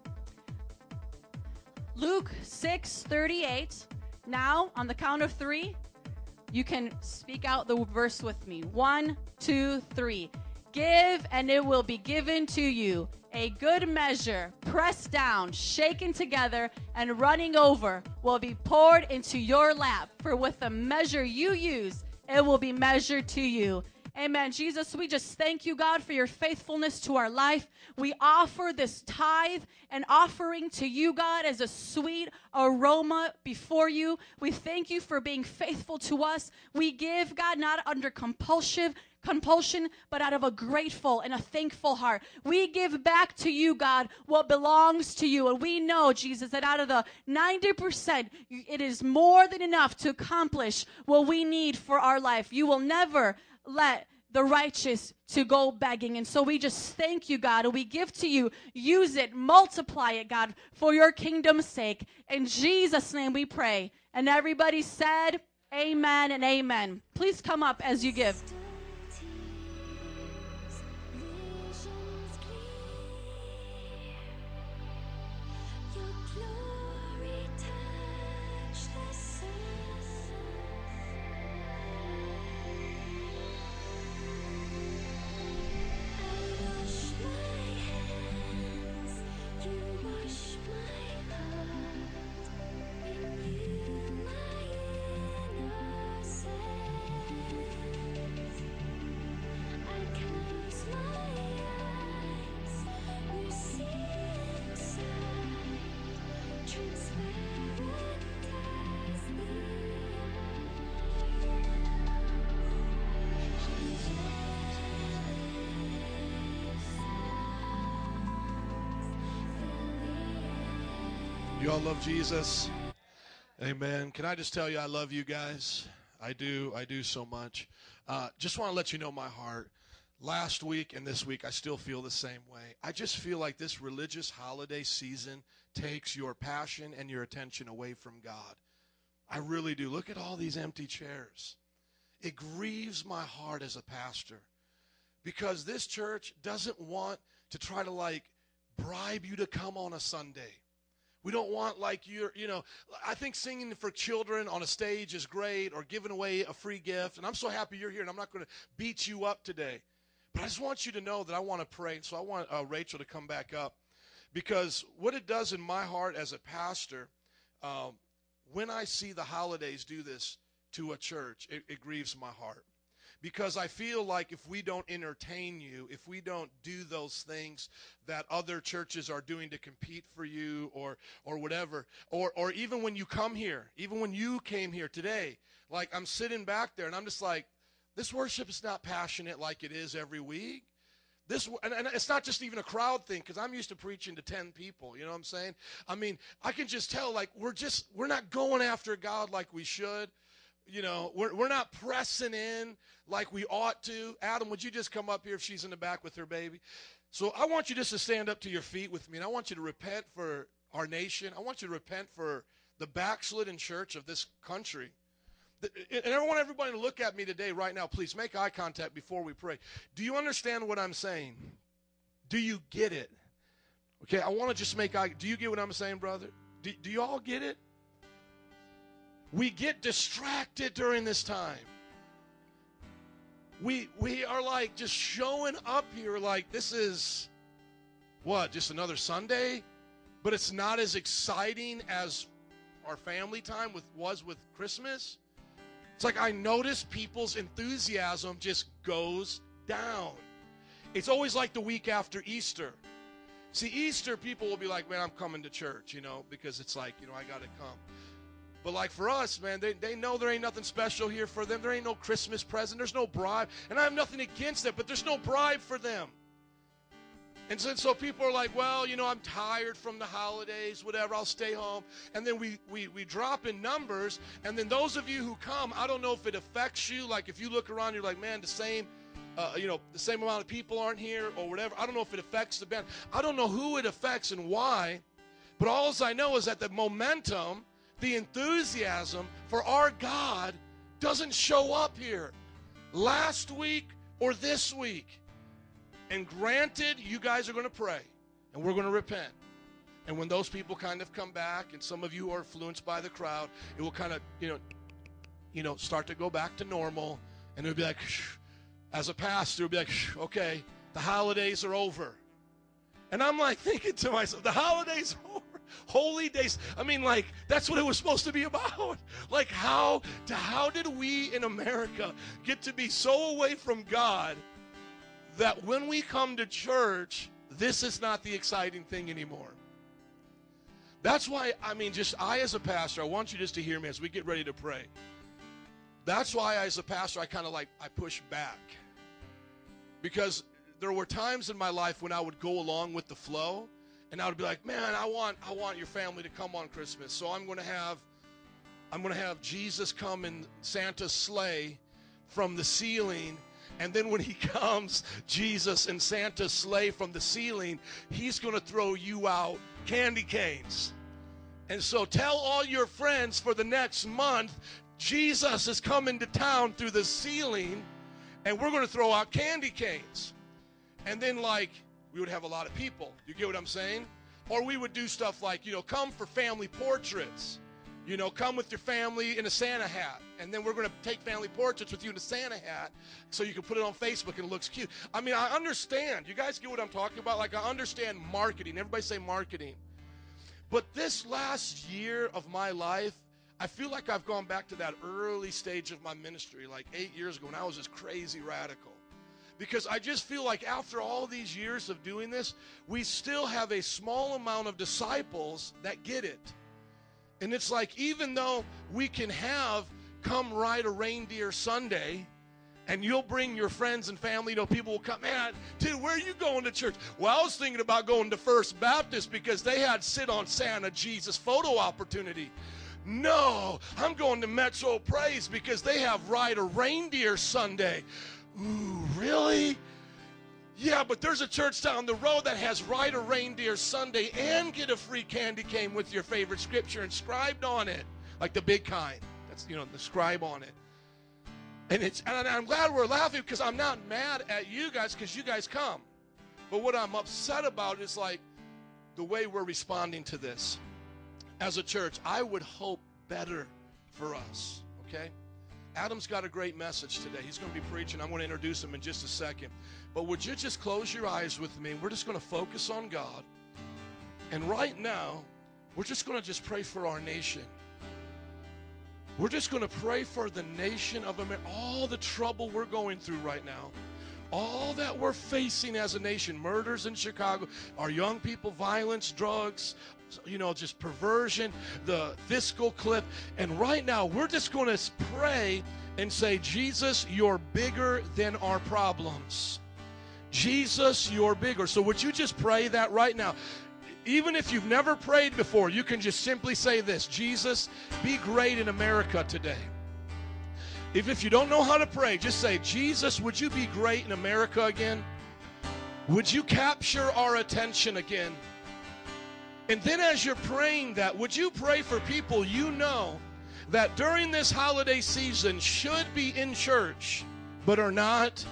Luke 6 38. Now, on the count of three, you can speak out the verse with me. One, two, three. Give, and it will be given to you. A good measure, pressed down, shaken together, and running over, will be poured into your lap. For with the measure you use, it will be measured to you. Amen. Jesus, we just thank you, God, for your faithfulness to our life. We offer this tithe and offering to you, God, as a sweet aroma before you. We thank you for being faithful to us. We give, God, not under compulsion, compulsion, but out of a grateful and a thankful heart. We give back to you, God, what belongs to you. And we know, Jesus, that out of the 90%, it is more than enough to accomplish what we need for our life. You will never let the righteous to go begging. And so we just thank you, God, and we give to you. Use it, multiply it, God, for your kingdom's sake. In Jesus' name we pray. And everybody said, Amen and amen. Please come up as you give. Love Jesus. Amen. Can I just tell you, I love you guys. I do. I do so much. Uh, just want to let you know my heart. Last week and this week, I still feel the same way. I just feel like this religious holiday season takes your passion and your attention away from God. I really do. Look at all these empty chairs. It grieves my heart as a pastor because this church doesn't want to try to like bribe you to come on a Sunday. We don't want like you're, you know, I think singing for children on a stage is great or giving away a free gift. And I'm so happy you're here and I'm not going to beat you up today. But I just want you to know that I want to pray. So I want uh, Rachel to come back up because what it does in my heart as a pastor, um, when I see the holidays do this to a church, it, it grieves my heart because I feel like if we don't entertain you, if we don't do those things that other churches are doing to compete for you or or whatever, or or even when you come here, even when you came here today, like I'm sitting back there and I'm just like, this worship is not passionate like it is every week. This and, and it's not just even a crowd thing because I'm used to preaching to 10 people, you know what I'm saying? I mean, I can just tell like we're just we're not going after God like we should you know, we're, we're not pressing in like we ought to. Adam, would you just come up here if she's in the back with her baby? So I want you just to stand up to your feet with me, and I want you to repent for our nation. I want you to repent for the backslidden church of this country. And I want everybody to look at me today, right now. Please make eye contact before we pray. Do you understand what I'm saying? Do you get it? Okay, I want to just make eye. Do you get what I'm saying, brother? Do, do you all get it? We get distracted during this time. We we are like just showing up here like this is what, just another Sunday? But it's not as exciting as our family time with was with Christmas. It's like I notice people's enthusiasm just goes down. It's always like the week after Easter. See, Easter people will be like, man, I'm coming to church, you know, because it's like, you know, I got to come. But like for us, man, they, they know there ain't nothing special here for them. There ain't no Christmas present. There's no bribe. And I have nothing against that, but there's no bribe for them. And so, so people are like, well, you know, I'm tired from the holidays, whatever, I'll stay home. And then we, we, we drop in numbers. And then those of you who come, I don't know if it affects you. Like if you look around, you're like, man, the same, uh, you know, the same amount of people aren't here or whatever. I don't know if it affects the band. I don't know who it affects and why. But all I know is that the momentum, the enthusiasm for our God doesn't show up here last week or this week. And granted, you guys are going to pray and we're going to repent. And when those people kind of come back, and some of you are influenced by the crowd, it will kind of, you know, you know, start to go back to normal. And it'll be like, as a pastor, it'll be like, "Shh, okay, the holidays are over. And I'm like thinking to myself, the holidays. Holy days. I mean, like, that's what it was supposed to be about. Like, how to how did we in America get to be so away from God that when we come to church, this is not the exciting thing anymore? That's why, I mean, just I as a pastor, I want you just to hear me as we get ready to pray. That's why, as a pastor, I kind of like, I push back. Because there were times in my life when I would go along with the flow, and I would be like, man, I want, I want your family to come on Christmas. So I'm going to have, I'm going to have Jesus come in Santa's sleigh from the ceiling. And then when he comes, Jesus and Santa's sleigh from the ceiling, he's going to throw you out candy canes. And so tell all your friends for the next month, Jesus is coming to town through the ceiling, and we're going to throw out candy canes. And then, like, we would have a lot of people. You get what I'm saying? Or we would do stuff like, you know, come for family portraits. You know, come with your family in a Santa hat. And then we're going to take family portraits with you in a Santa hat so you can put it on Facebook and it looks cute. I mean, I understand. You guys get what I'm talking about? Like, I understand marketing. Everybody say marketing. But this last year of my life, I feel like I've gone back to that early stage of my ministry, like eight years ago when I was this crazy radical. Because I just feel like after all these years of doing this, we still have a small amount of disciples that get it. And it's like, even though we can have come ride a reindeer Sunday, and you'll bring your friends and family, you know, people will come, man, dude, where are you going to church? Well, I was thinking about going to First Baptist because they had sit on Santa Jesus photo opportunity. No, I'm going to Metro Praise because they have Ride a Reindeer Sunday. Ooh, really? Yeah, but there's a church down the road that has Ride a Reindeer Sunday and get a free candy cane with your favorite scripture inscribed on it, like the big kind. That's you know the scribe on it. And it's and I'm glad we're laughing because I'm not mad at you guys because you guys come. But what I'm upset about is like the way we're responding to this as a church. I would hope better for us. Okay. Adam's got a great message today. He's going to be preaching. I'm going to introduce him in just a second. But would you just close your eyes with me? We're just going to focus on God. And right now, we're just going to just pray for our nation. We're just going to pray for the nation of America, all the trouble we're going through right now, all that we're facing as a nation murders in Chicago, our young people, violence, drugs, you know, just perversion, the fiscal cliff. And right now, we're just going to pray and say, Jesus, you're bigger than our problems. Jesus, you're bigger. So, would you just pray that right now? Even if you've never prayed before, you can just simply say this Jesus, be great in America today. If, if you don't know how to pray, just say, Jesus, would you be great in America again? Would you capture our attention again? And then, as you're praying that, would you pray for people you know that during this holiday season should be in church but are not?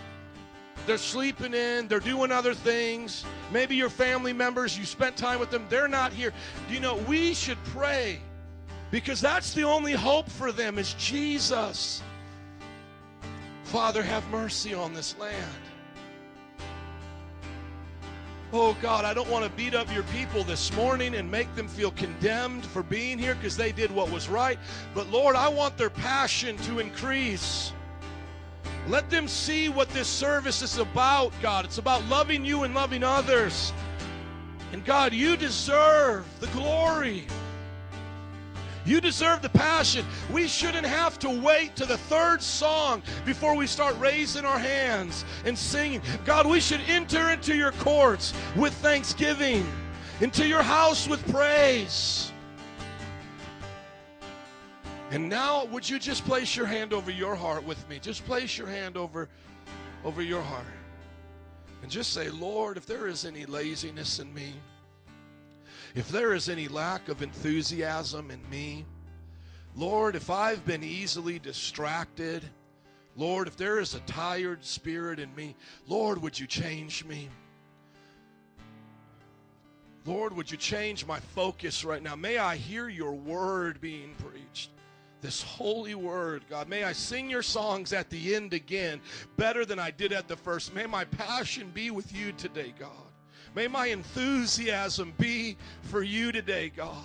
They're sleeping in, they're doing other things. Maybe your family members, you spent time with them, they're not here. You know, we should pray because that's the only hope for them is Jesus. Father, have mercy on this land. Oh God, I don't want to beat up your people this morning and make them feel condemned for being here because they did what was right. But Lord, I want their passion to increase. Let them see what this service is about, God. It's about loving you and loving others. And God, you deserve the glory. You deserve the passion. We shouldn't have to wait to the third song before we start raising our hands and singing. God, we should enter into your courts with thanksgiving, into your house with praise. And now, would you just place your hand over your heart with me? Just place your hand over, over your heart. And just say, Lord, if there is any laziness in me, if there is any lack of enthusiasm in me, Lord, if I've been easily distracted, Lord, if there is a tired spirit in me, Lord, would you change me? Lord, would you change my focus right now? May I hear your word being preached. This holy word, God. May I sing your songs at the end again better than I did at the first. May my passion be with you today, God. May my enthusiasm be for you today, God.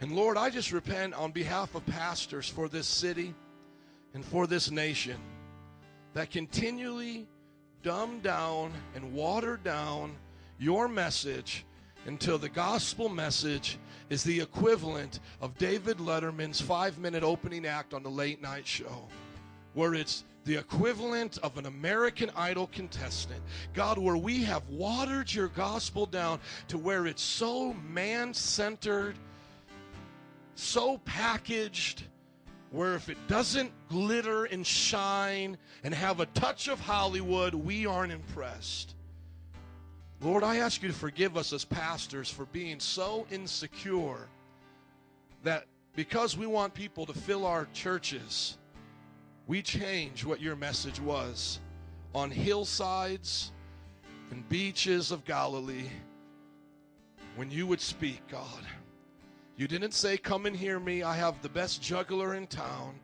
And Lord, I just repent on behalf of pastors for this city and for this nation that continually dumb down and water down your message until the gospel message is the equivalent of David Letterman's five minute opening act on the late night show, where it's the equivalent of an American Idol contestant. God, where we have watered your gospel down to where it's so man centered, so packaged, where if it doesn't glitter and shine and have a touch of Hollywood, we aren't impressed. Lord, I ask you to forgive us as pastors for being so insecure that because we want people to fill our churches, we change what your message was on hillsides and beaches of Galilee when you would speak, God. You didn't say, Come and hear me. I have the best juggler in town.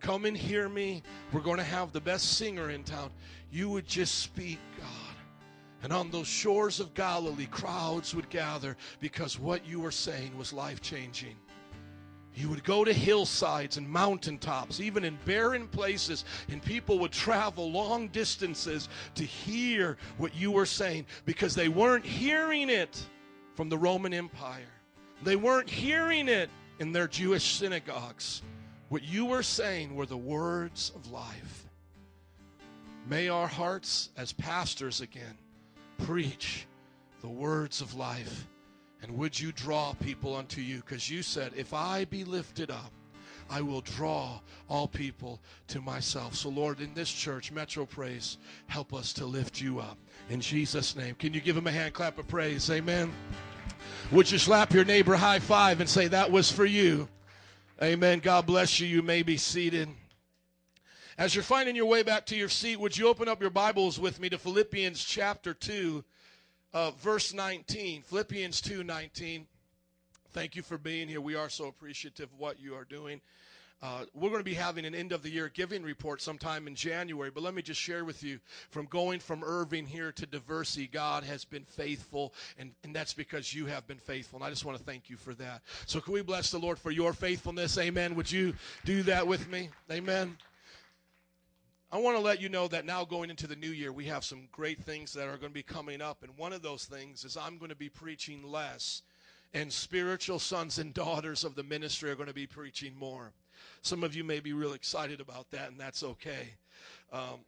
Come and hear me. We're going to have the best singer in town. You would just speak, God. And on those shores of Galilee, crowds would gather because what you were saying was life changing. You would go to hillsides and mountaintops, even in barren places, and people would travel long distances to hear what you were saying because they weren't hearing it from the Roman Empire. They weren't hearing it in their Jewish synagogues. What you were saying were the words of life. May our hearts as pastors again preach the words of life And would you draw people unto you? Because you said, if I be lifted up, I will draw all people to myself. So, Lord, in this church, Metro Praise, help us to lift you up. In Jesus' name. Can you give him a hand clap of praise? Amen. Would you slap your neighbor high five and say, That was for you? Amen. God bless you. You may be seated. As you're finding your way back to your seat, would you open up your Bibles with me to Philippians chapter 2, uh, verse 19? Philippians 2 19. Thank you for being here. We are so appreciative of what you are doing. Uh, we're going to be having an end of the year giving report sometime in January, but let me just share with you from going from Irving here to Diversey, God has been faithful, and, and that's because you have been faithful. And I just want to thank you for that. So, can we bless the Lord for your faithfulness? Amen. Would you do that with me? Amen. I want to let you know that now going into the new year, we have some great things that are going to be coming up. And one of those things is I'm going to be preaching less, and spiritual sons and daughters of the ministry are going to be preaching more. Some of you may be real excited about that, and that's okay. Um,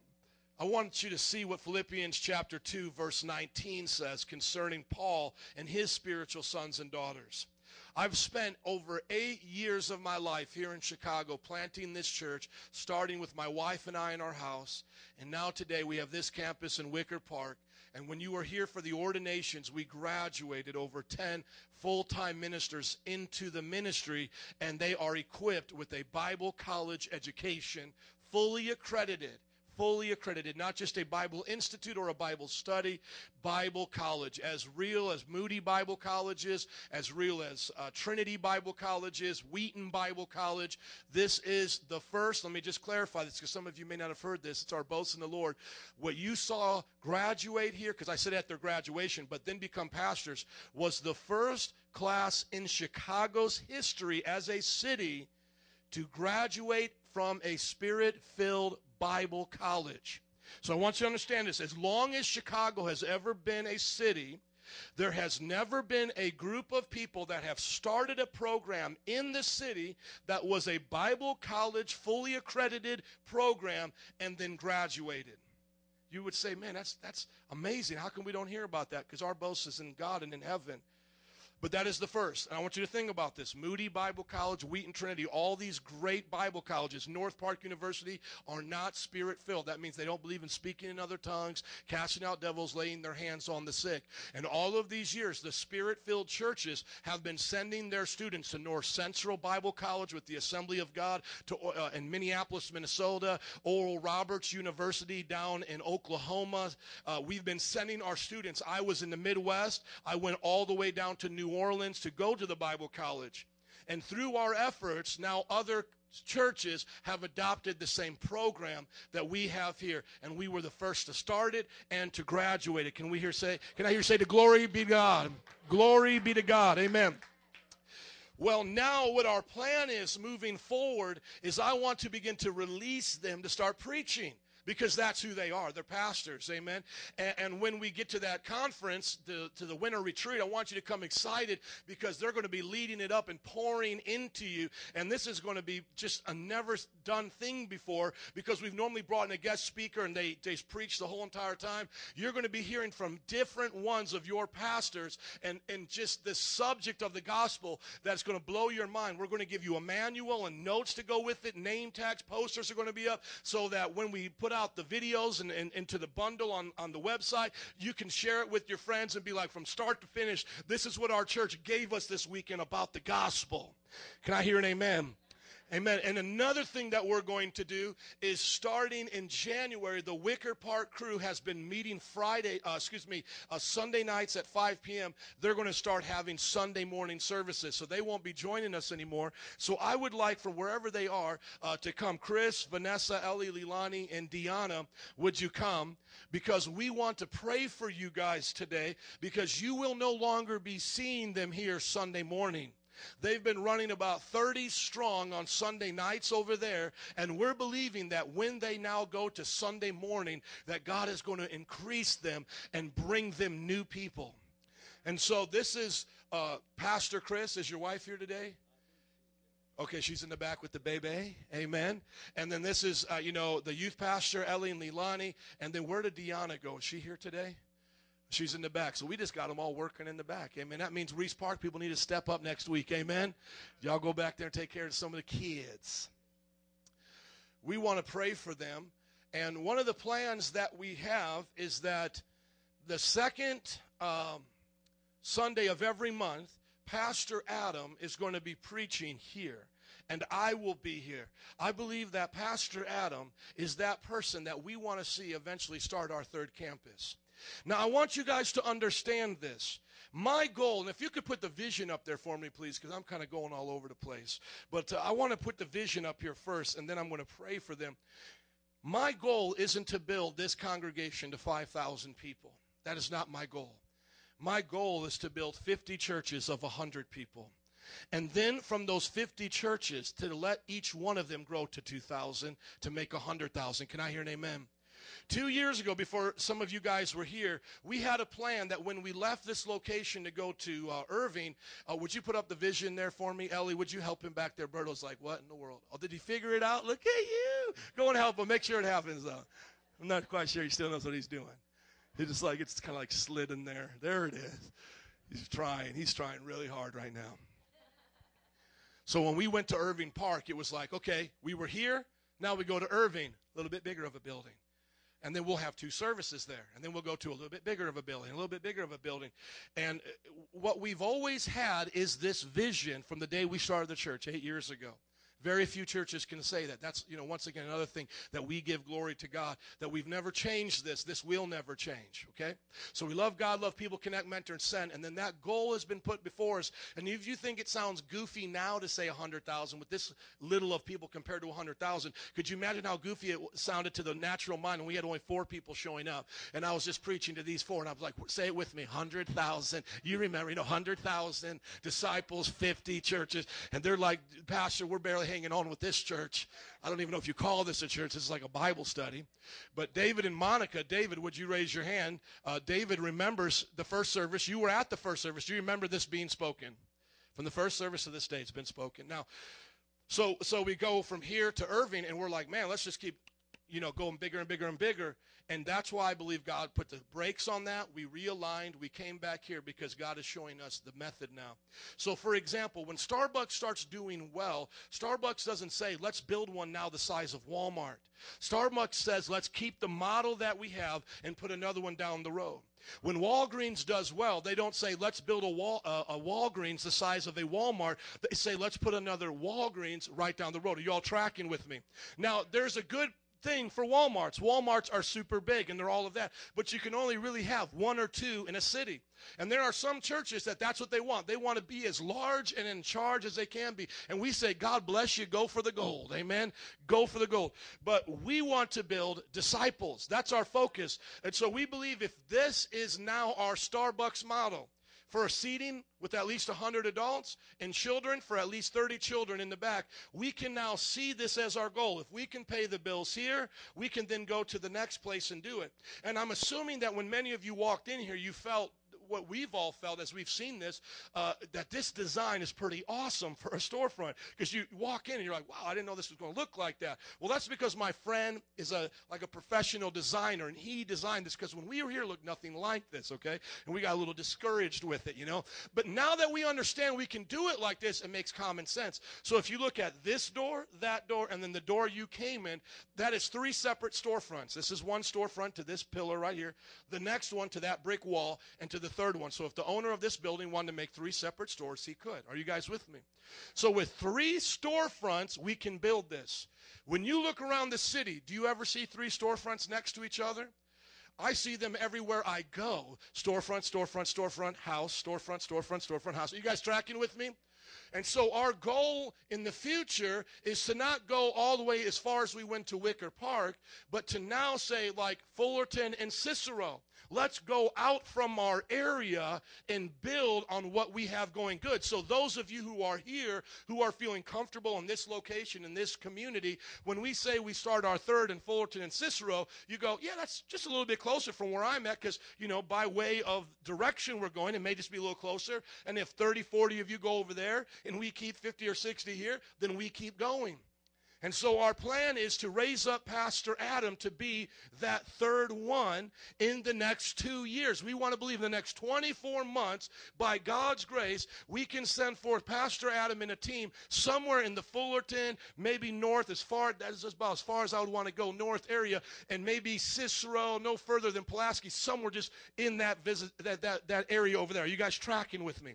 I want you to see what Philippians chapter 2, verse 19 says concerning Paul and his spiritual sons and daughters. I've spent over eight years of my life here in Chicago planting this church, starting with my wife and I in our house. And now today we have this campus in Wicker Park. And when you were here for the ordinations, we graduated over 10 full time ministers into the ministry, and they are equipped with a Bible college education, fully accredited fully accredited, not just a Bible Institute or a Bible study, Bible college, as real as Moody Bible College is, as real as uh, Trinity Bible College is, Wheaton Bible College. This is the first, let me just clarify this because some of you may not have heard this. It's our boast in the Lord. What you saw graduate here, because I said at their graduation, but then become pastors, was the first class in Chicago's history as a city to graduate from a spirit filled Bible college. So I want you to understand this. As long as Chicago has ever been a city, there has never been a group of people that have started a program in the city that was a Bible college, fully accredited program, and then graduated. You would say, man, that's, that's amazing. How come we don't hear about that? Because our boast is in God and in heaven. But that is the first. And I want you to think about this. Moody Bible College, Wheaton Trinity, all these great Bible colleges, North Park University, are not spirit filled. That means they don't believe in speaking in other tongues, casting out devils, laying their hands on the sick. And all of these years, the spirit filled churches have been sending their students to North Central Bible College with the Assembly of God to, uh, in Minneapolis, Minnesota, Oral Roberts University down in Oklahoma. Uh, we've been sending our students. I was in the Midwest. I went all the way down to New Orleans to go to the Bible college. And through our efforts, now other churches have adopted the same program that we have here. And we were the first to start it and to graduate it. Can we hear say, can I hear say to glory be to God? Glory be to God. Amen. Well, now what our plan is moving forward is I want to begin to release them to start preaching because that's who they are. They're pastors, amen. And, and when we get to that conference, the, to the winter retreat, I want you to come excited because they're going to be leading it up and pouring into you. And this is going to be just a never done thing before because we've normally brought in a guest speaker and they, they preach the whole entire time. You're going to be hearing from different ones of your pastors and, and just the subject of the gospel that's going to blow your mind. We're going to give you a manual and notes to go with it, name tags, posters are going to be up so that when we put out the videos and, and into the bundle on, on the website, you can share it with your friends and be like, from start to finish, this is what our church gave us this weekend about the gospel. Can I hear an amen? Amen. And another thing that we're going to do is starting in January, the Wicker Park crew has been meeting Friday, uh, excuse me, uh, Sunday nights at 5 p.m. They're going to start having Sunday morning services. So they won't be joining us anymore. So I would like from wherever they are uh, to come. Chris, Vanessa, Ellie, Leilani, and Deanna, would you come? Because we want to pray for you guys today because you will no longer be seeing them here Sunday morning. They've been running about 30 strong on Sunday nights over there, and we're believing that when they now go to Sunday morning, that God is going to increase them and bring them new people. And so this is uh, Pastor Chris. Is your wife here today? Okay, she's in the back with the baby. Amen. And then this is, uh, you know, the youth pastor, Ellie and Leilani. And then where did Deanna go? Is she here today? She's in the back. So we just got them all working in the back. Amen. That means Reese Park people need to step up next week. Amen. Y'all go back there and take care of some of the kids. We want to pray for them. And one of the plans that we have is that the second um, Sunday of every month, Pastor Adam is going to be preaching here. And I will be here. I believe that Pastor Adam is that person that we want to see eventually start our third campus. Now, I want you guys to understand this. My goal, and if you could put the vision up there for me, please, because I'm kind of going all over the place. But uh, I want to put the vision up here first, and then I'm going to pray for them. My goal isn't to build this congregation to 5,000 people. That is not my goal. My goal is to build 50 churches of 100 people. And then from those 50 churches, to let each one of them grow to 2,000 to make 100,000. Can I hear an amen? Two years ago, before some of you guys were here, we had a plan that when we left this location to go to uh, Irving, uh, would you put up the vision there for me, Ellie? Would you help him back there? Berto's like, what in the world? Oh, did he figure it out? Look at you. Go and help him. Make sure it happens, though. I'm not quite sure he still knows what he's doing. He's just like, it's kind of like slid in there. There it is. He's trying. He's trying really hard right now. So when we went to Irving Park, it was like, okay, we were here. Now we go to Irving, a little bit bigger of a building. And then we'll have two services there. And then we'll go to a little bit bigger of a building, a little bit bigger of a building. And uh, what we've always had is this vision from the day we started the church eight years ago. Very few churches can say that. That's, you know, once again, another thing that we give glory to God, that we've never changed this. This will never change, okay? So we love God, love people, connect, mentor, and send. And then that goal has been put before us. And if you think it sounds goofy now to say 100,000 with this little of people compared to 100,000, could you imagine how goofy it sounded to the natural mind when we had only four people showing up? And I was just preaching to these four, and I was like, say it with me 100,000. You remember, you know, 100,000 disciples, 50 churches. And they're like, Pastor, we're barely hanging on with this church. I don't even know if you call this a church. This is like a Bible study. But David and Monica, David, would you raise your hand? Uh, David remembers the first service. You were at the first service. Do you remember this being spoken? From the first service to this day, it's been spoken. Now, so so we go from here to Irving, and we're like, man, let's just keep, you know, going bigger and bigger and bigger. And that's why I believe God put the brakes on that. We realigned. We came back here because God is showing us the method now. So, for example, when Starbucks starts doing well, Starbucks doesn't say, let's build one now the size of Walmart. Starbucks says, let's keep the model that we have and put another one down the road. When Walgreens does well, they don't say, let's build a, wall, uh, a Walgreens the size of a Walmart. They say, let's put another Walgreens right down the road. Are you all tracking with me? Now, there's a good thing for Walmarts. Walmarts are super big and they're all of that, but you can only really have one or two in a city. And there are some churches that that's what they want. They want to be as large and in charge as they can be. And we say, God bless you, go for the gold. Amen. Go for the gold. But we want to build disciples. That's our focus. And so we believe if this is now our Starbucks model, for a seating with at least 100 adults and children for at least 30 children in the back, we can now see this as our goal. If we can pay the bills here, we can then go to the next place and do it. And I'm assuming that when many of you walked in here, you felt what we've all felt as we've seen this, uh, that this design is pretty awesome for a storefront. Because you walk in and you're like, wow, I didn't know this was going to look like that. Well, that's because my friend is a like a professional designer, and he designed this. Because when we were here, it looked nothing like this, okay? And we got a little discouraged with it, you know. But now that we understand we can do it like this, it makes common sense. So if you look at this door, that door, and then the door you came in, that is three separate storefronts. This is one storefront to this pillar right here, the next one to that brick wall, and to the third one. So if the owner of this building wanted to make three separate stores, he could. Are you guys with me? So with three storefronts, we can build this. When you look around the city, do you ever see three storefronts next to each other? I see them everywhere I go. Storefront, storefront, storefront, house, storefront, storefront, storefront, house. Are you guys tracking with me? And so our goal in the future is to not go all the way as far as we went to Wicker Park, but to now say like Fullerton and Cicero. Let's go out from our area and build on what we have going good. So those of you who are here, who are feeling comfortable in this location, in this community, when we say we start our third in Fullerton and Cicero, you go, yeah, that's just a little bit closer from where I'm at because, you know, by way of direction we're going, it may just be a little closer. And if 30, 40 of you go over there and we keep 50 or 60 here, then we keep going. And so our plan is to raise up Pastor Adam to be that third one in the next two years. We want to believe in the next 24 months, by God's grace, we can send forth Pastor Adam and a team somewhere in the Fullerton, maybe north, as far that's about as far as I would want to go, north area, and maybe Cicero, no further than Pulaski, somewhere just in that visit that, that, that area over there. Are you guys tracking with me?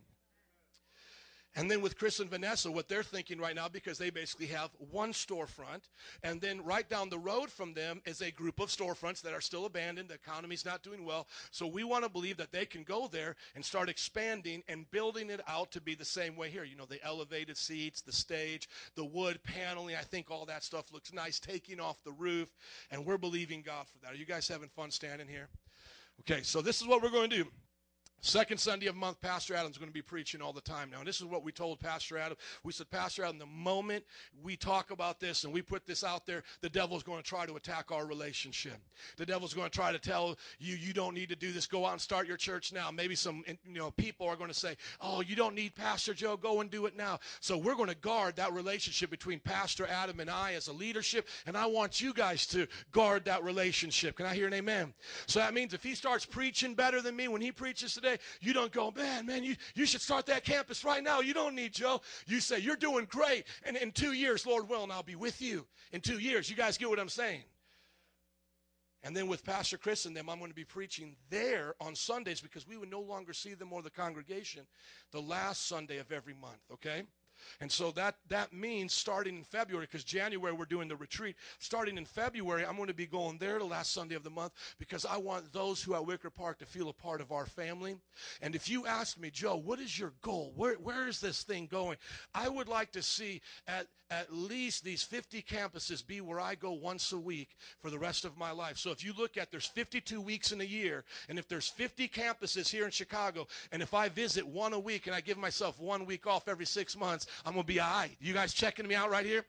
And then with Chris and Vanessa, what they're thinking right now, because they basically have one storefront, and then right down the road from them is a group of storefronts that are still abandoned. The economy's not doing well. So we want to believe that they can go there and start expanding and building it out to be the same way here. You know, the elevated seats, the stage, the wood paneling. I think all that stuff looks nice, taking off the roof. And we're believing God for that. Are you guys having fun standing here? Okay, so this is what we're going to do. Second Sunday of month, Pastor Adam's going to be preaching all the time now. And this is what we told Pastor Adam. We said, Pastor Adam, the moment we talk about this and we put this out there, the devil's going to try to attack our relationship. The devil's going to try to tell you, you don't need to do this. Go out and start your church now. Maybe some you know people are going to say, oh, you don't need Pastor Joe. Go and do it now. So we're going to guard that relationship between Pastor Adam and I as a leadership. And I want you guys to guard that relationship. Can I hear an amen? So that means if he starts preaching better than me when he preaches today, you don't go, man, man, you, you should start that campus right now. You don't need Joe. You say, you're doing great. And in two years, Lord willing, I'll be with you. In two years, you guys get what I'm saying? And then with Pastor Chris and them, I'm going to be preaching there on Sundays because we would no longer see them or the congregation the last Sunday of every month, okay? And so that, that means starting in February, because January we're doing the retreat. Starting in February, I'm going to be going there the last Sunday of the month because I want those who at Wicker Park to feel a part of our family. And if you ask me, Joe, what is your goal? Where, where is this thing going? I would like to see at, at least these 50 campuses be where I go once a week for the rest of my life. So if you look at there's 52 weeks in a year, and if there's 50 campuses here in Chicago, and if I visit one a week and I give myself one week off every six months, I'm going to be all right. You guys checking me out right here?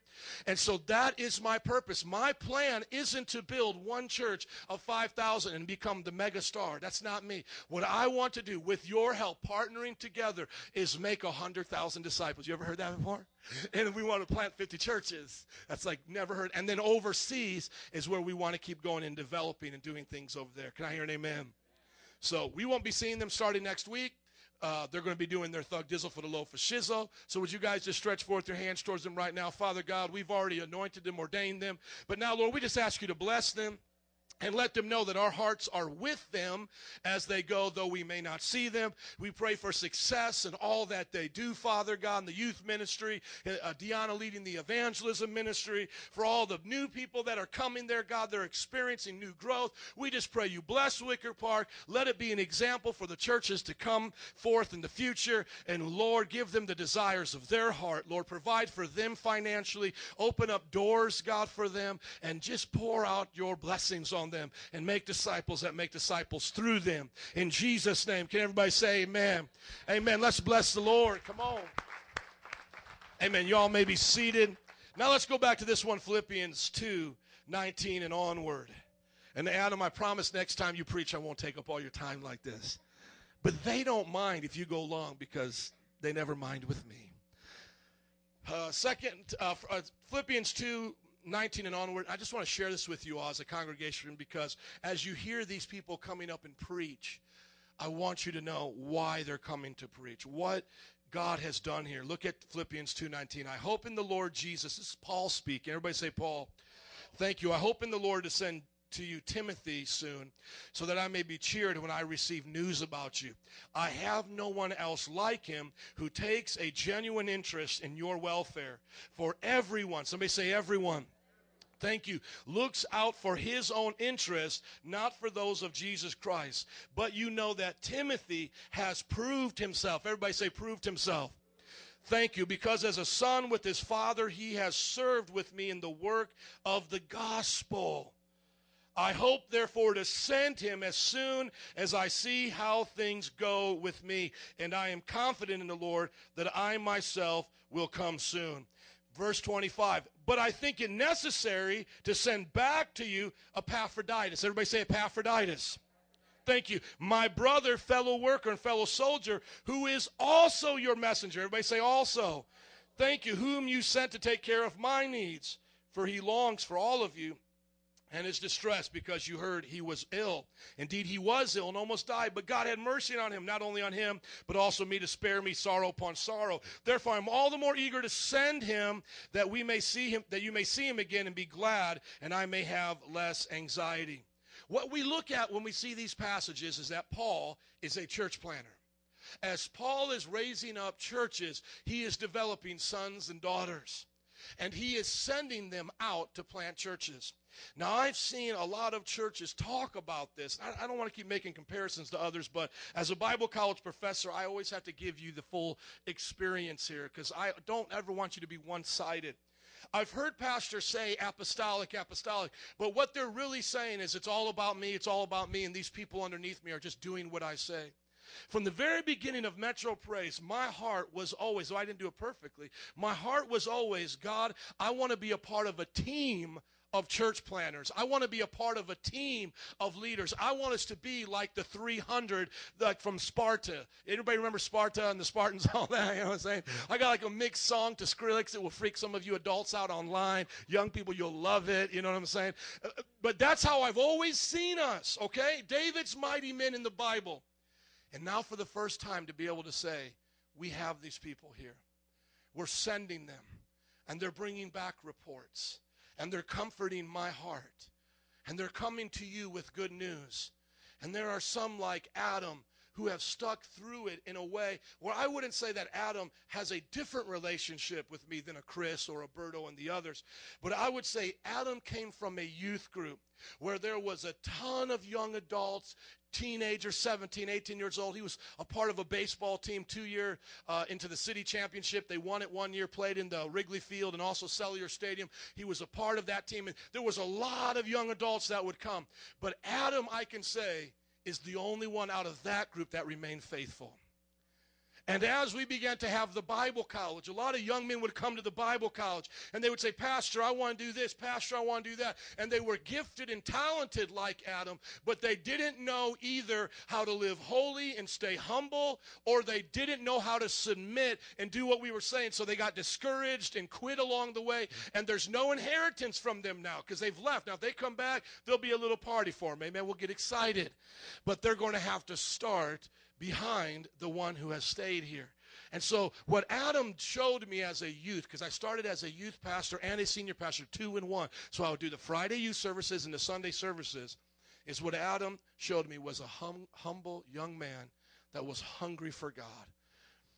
And so that is my purpose. My plan isn't to build one church of 5,000 and become the mega star. That's not me. What I want to do with your help, partnering together, is make 100,000 disciples. You ever heard that before? And we want to plant 50 churches. That's like never heard. And then overseas is where we want to keep going and developing and doing things over there. Can I hear an amen? So we won't be seeing them starting next week. Uh, they're going to be doing their thug dizzle for the loaf of shizzle. So would you guys just stretch forth your hands towards them right now? Father God, we've already anointed them, ordained them. But now, Lord, we just ask you to bless them and let them know that our hearts are with them as they go, though we may not see them. We pray for success in all that they do, Father God, in the youth ministry, uh, Deanna leading the evangelism ministry, for all the new people that are coming there, God, they're experiencing new growth. We just pray you bless Wicker Park. Let it be an example for the churches to come forth in the future. And Lord, give them the desires of their heart. Lord, provide for them financially. Open up doors, God, for them, and just pour out your blessings on them and make disciples that make disciples through them. In Jesus' name. Can everybody say amen? Amen. Let's bless the Lord. Come on. Amen. Y'all may be seated. Now let's go back to this one, Philippians 2 19 and onward. And Adam, I promise next time you preach, I won't take up all your time like this. But they don't mind if you go long because they never mind with me. Uh, second, uh, Philippians 2 19 and onward. I just want to share this with you all as a congregation because as you hear these people coming up and preach, I want you to know why they're coming to preach. What God has done here. Look at Philippians 2:19. I hope in the Lord Jesus. This is Paul speaking. Everybody say Paul. Thank you. I hope in the Lord to send to you Timothy soon, so that I may be cheered when I receive news about you. I have no one else like him who takes a genuine interest in your welfare. For everyone, somebody say everyone. Thank you. Looks out for his own interest, not for those of Jesus Christ. But you know that Timothy has proved himself. Everybody say, proved himself. Thank you, because as a son with his father, he has served with me in the work of the gospel. I hope, therefore, to send him as soon as I see how things go with me. And I am confident in the Lord that I myself will come soon. Verse 25. But I think it necessary to send back to you Epaphroditus. Everybody say Epaphroditus. Thank you. My brother, fellow worker, and fellow soldier, who is also your messenger. Everybody say also. Thank you. Whom you sent to take care of my needs for he longs for all of you and is distressed because you heard he was ill. Indeed, he was ill and almost died, but God had mercy on him, not only on him, but also me to spare me sorrow upon sorrow. Therefore, I'm all the more eager to send him that we may see him, that you may see him again and be glad, and I may have less anxiety. What we look at when we see these passages is that Paul is a church planner. As Paul is raising up churches, he is developing sons and daughters and he is sending them out to plant churches. Now, I've seen a lot of churches talk about this. I, I don't want to keep making comparisons to others, but as a Bible college professor, I always have to give you the full experience here because I don't ever want you to be one sided. I've heard pastors say apostolic, apostolic, but what they're really saying is it's all about me, it's all about me, and these people underneath me are just doing what I say. From the very beginning of Metro Praise, my heart was always, though I didn't do it perfectly, my heart was always, God, I want to be a part of a team of church planners. I want to be a part of a team of leaders. I want us to be like the 300 like from Sparta. Anybody remember Sparta and the Spartans all that, you know what I'm saying? I got like a mixed song to Skrillex that will freak some of you adults out online. Young people, you'll love it, you know what I'm saying? Uh, But that's how I've always seen us, okay? David's mighty men in the Bible. And now, for the first time, to be able to say, we have these people here. We're sending them, and they're bringing back reports, and they're comforting my heart, and they're coming to you with good news. And there are some like Adam who have stuck through it in a way where I wouldn't say that Adam has a different relationship with me than a Chris or a Berto and the others, but I would say Adam came from a youth group where there was a ton of young adults teenager 17 18 years old. He was a part of a baseball team two year uh, into the city championship. They won it one year played in the wrigley field and also cellular stadium. He was a part of that team and there was a lot of young adults that would come. But adam i can say is the only one out of that group that remained faithful and as we began to have the Bible college, a lot of young men would come to the Bible college and they would say, Pastor, I want to do this. Pastor, I want to do that. And they were gifted and talented like Adam, but they didn't know either how to live holy and stay humble, or they didn't know how to submit and do what we were saying. So they got discouraged and quit along the way. And there's no inheritance from them now because they've left. Now, if they come back, there'll be a little party for them. Amen. We'll get excited. But they're going to have to start behind the one who has stayed here. And so, what Adam showed me as a youth, because I started as a youth pastor and a senior pastor, two in one. So, I would do the Friday youth services and the Sunday services, is what Adam showed me was a hum, humble young man that was hungry for God.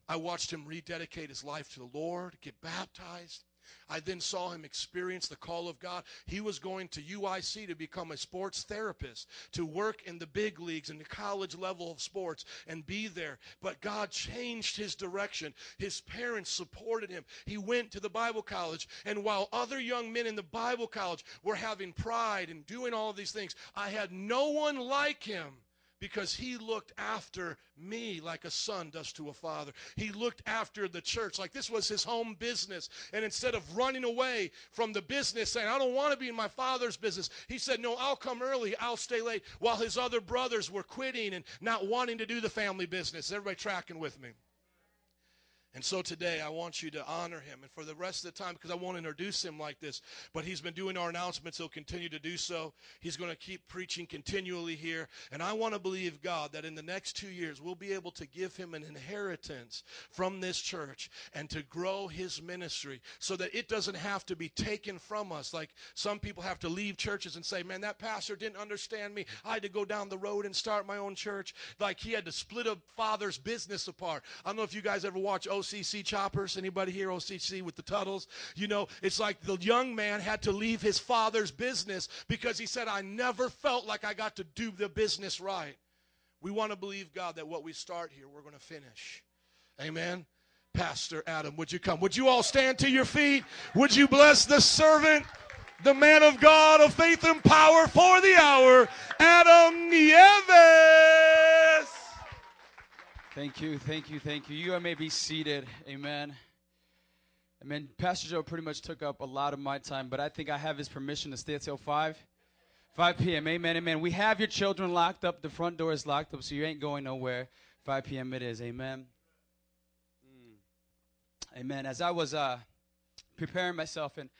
I watched him rededicate his life to the Lord, get baptized. I then saw him experience the call of God. He was going to UIC to become a sports therapist, to work in the big leagues and the college level of sports and be there. But God changed his direction. His parents supported him. He went to the Bible college. And while other young men in the Bible college were having pride and doing all of these things, I had no one like him because he looked after me like a son does to a father. He looked after the church like this was his home business. And instead of running away from the business saying, I don't want to be in my father's business, he said, No, I'll come early, I'll stay late, while his other brothers were quitting and not wanting to do the family business. Everybody tracking with me? And so today I want you to honor him. And for the rest of the time, because I won't introduce him like this, but he's been doing our announcements. He'll continue to do so. He's going to keep preaching continually here. And I want to believe, God, that in the next two years, we'll be able to give him an inheritance from this church and to grow his ministry so that it doesn't have to be taken from us. Like some people have to leave churches and say, man, that pastor didn't understand me. I had to go down the road and start my own church. Like he had to split a father's business apart. I don't know if you guys ever watch OCC Choppers. Anybody here OCC with the Teutuls? You know, it's like the young man had to leave his father's business because he said, I never felt like I got to do the business right. We want to believe, God, that what we start here, we're going to finish. Amen. Pastor Adam, would you come? Would you all stand to your feet? Would you bless the servant, the man of God of faith and power for the hour, Adam Nieves? Thank you, thank you, thank you. You may be seated. Amen. Amen. Pastor Joe pretty much took up a lot of my time, but I think I have his permission to stay until 5. 5 p.m. Amen, amen. We have your children locked up. The front door is locked up, so you ain't going nowhere. 5 p.m. it is. Amen. Mm. Amen. As I was uh, preparing myself and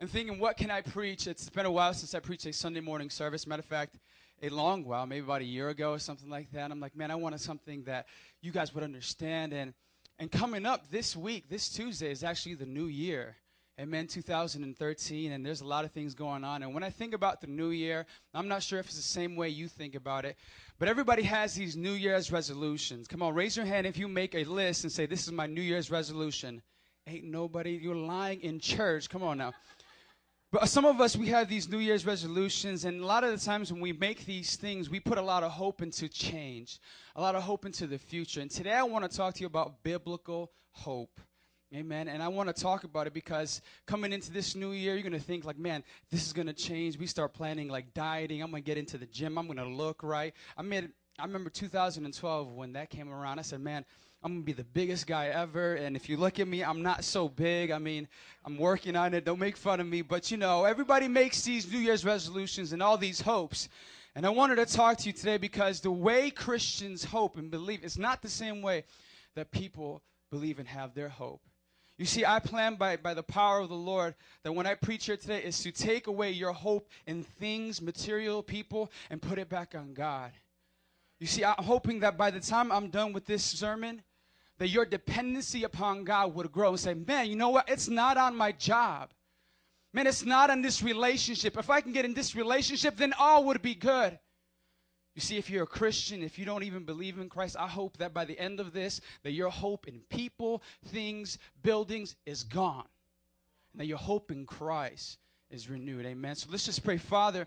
and thinking, what can I preach? It's been a while since I preached a Sunday morning service. Matter of fact, a long while, maybe about a year ago or something like that. I'm like, man, I wanted something that you guys would understand. And and coming up this week, this Tuesday is actually the new year. Amen, 2013, and there's a lot of things going on. And when I think about the new year, I'm not sure if it's the same way you think about it, but everybody has these New Year's resolutions. Come on, raise your hand if you make a list and say, This is my New Year's resolution. Ain't nobody, you're lying in church. Come on now. But some of us, we have these New Year's resolutions, and a lot of the times when we make these things, we put a lot of hope into change, a lot of hope into the future. And today I want to talk to you about biblical hope. Amen. And I want to talk about it because coming into this new year, you're going to think like, man, this is going to change. We start planning like dieting. I'm going to get into the gym. I'm going to look right. I made, I remember 2012 when that came around. I said, man, I'm to be the biggest guy ever. And if you look at me, I'm not so big. I mean, I'm working on it. Don't make fun of me. But you know, everybody makes these New Year's resolutions and all these hopes. And I wanted to talk to you today because the way Christians hope and believe is not the same way that people believe and have their hope. You see, I plan by, by the power of the Lord that when I preach here today is to take away your hope in things, material, people, and put it back on God. You see, I'm hoping that by the time I'm done with this sermon, that your dependency upon God would grow and say, man, you know what? It's not on my job. Man, it's not on this relationship. If I can get in this relationship, then all would be good. You see, if you're a Christian, if you don't even believe in Christ, I hope that by the end of this, that your hope in people, things, buildings is gone. And that your hope in Christ is renewed. Amen. So let's just pray. Father,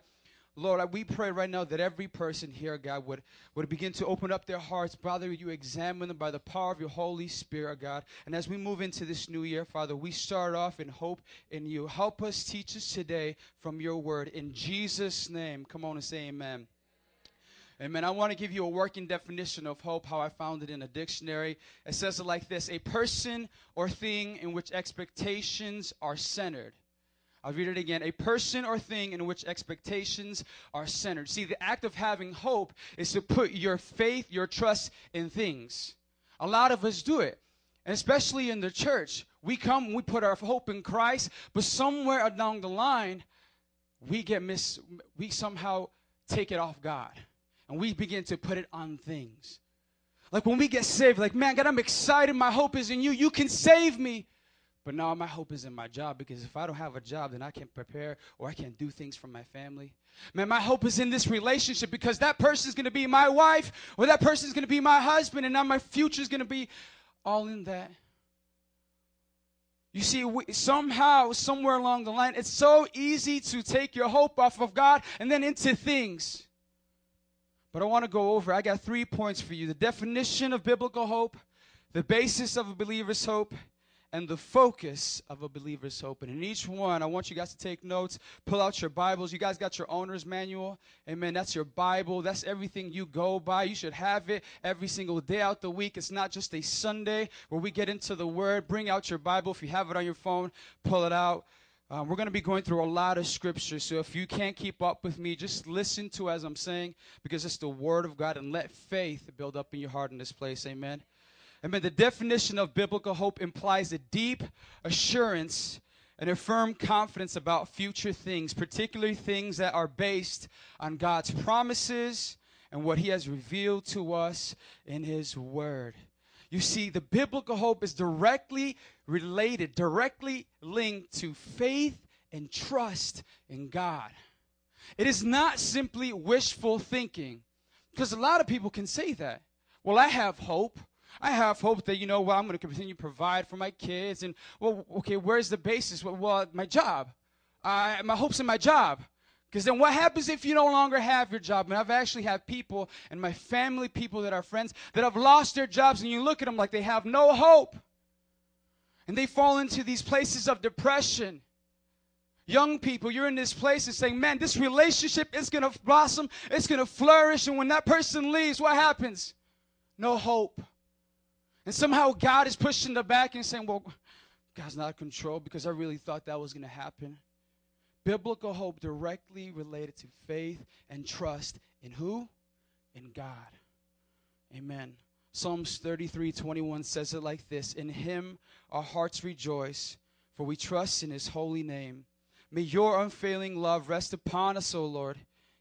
Lord, we pray right now that every person here, God, would, would begin to open up their hearts. Father, you examine them by the power of your Holy Spirit, God. And as we move into this new year, Father, we start off in hope in you. Help us, teach us today from your word. In Jesus' name, come on and say amen. Amen. I want to give you a working definition of hope, how I found it in a dictionary. It says it like this a person or thing in which expectations are centered. I'll read it again. A person or thing in which expectations are centered. See, the act of having hope is to put your faith, your trust in things. A lot of us do it. And especially in the church, we come, we put our hope in Christ, but somewhere along the line, we get mis, we somehow take it off God and we begin to put it on things. Like when we get saved, like, man, God, I'm excited. My hope is in you. You can save me. But now my hope is in my job because if I don't have a job, then I can't prepare or I can't do things for my family. Man, my hope is in this relationship because that person's going to be my wife or that person's going to be my husband and now my future is going to be all in that. You see, we, somehow, somewhere along the line, it's so easy to take your hope off of God and then into things. But I want to go over, I got three points for you the definition of biblical hope, the basis of a believer's hope, and the focus of a believer's hope. And in each one, I want you guys to take notes, pull out your Bibles. You guys got your owner's manual. Amen. That's your Bible. That's everything you go by. You should have it every single day out the week. It's not just a Sunday where we get into the Word. Bring out your Bible. If you have it on your phone, pull it out. Um, we're going to be going through a lot of scripture. So if you can't keep up with me, just listen to as I'm saying because it's the Word of God and let faith build up in your heart in this place. Amen. Amen. The definition of biblical hope implies a deep assurance and a firm confidence about future things, particularly things that are based on God's promises and what He has revealed to us in His Word. You see, the biblical hope is directly related, directly linked to faith and trust in God. It is not simply wishful thinking, because a lot of people can say that. Well, I have hope. I have hope that, you know, well, I'm going to continue to provide for my kids. And, well, okay, where's the basis? Well, well my job. Uh, my hope's in my job. Because then what happens if you no longer have your job? And I've actually had people and my family, people that are friends, that have lost their jobs, and you look at them like they have no hope. And they fall into these places of depression. Young people, you're in this place and saying, man, this relationship is going to blossom, it's going to flourish. And when that person leaves, what happens? No hope. And somehow God is pushing the back and saying, well, God's not in control because I really thought that was going to happen. Biblical hope directly related to faith and trust in who? In God. Amen. Psalms 33 21 says it like this In him our hearts rejoice, for we trust in his holy name. May your unfailing love rest upon us, O Lord,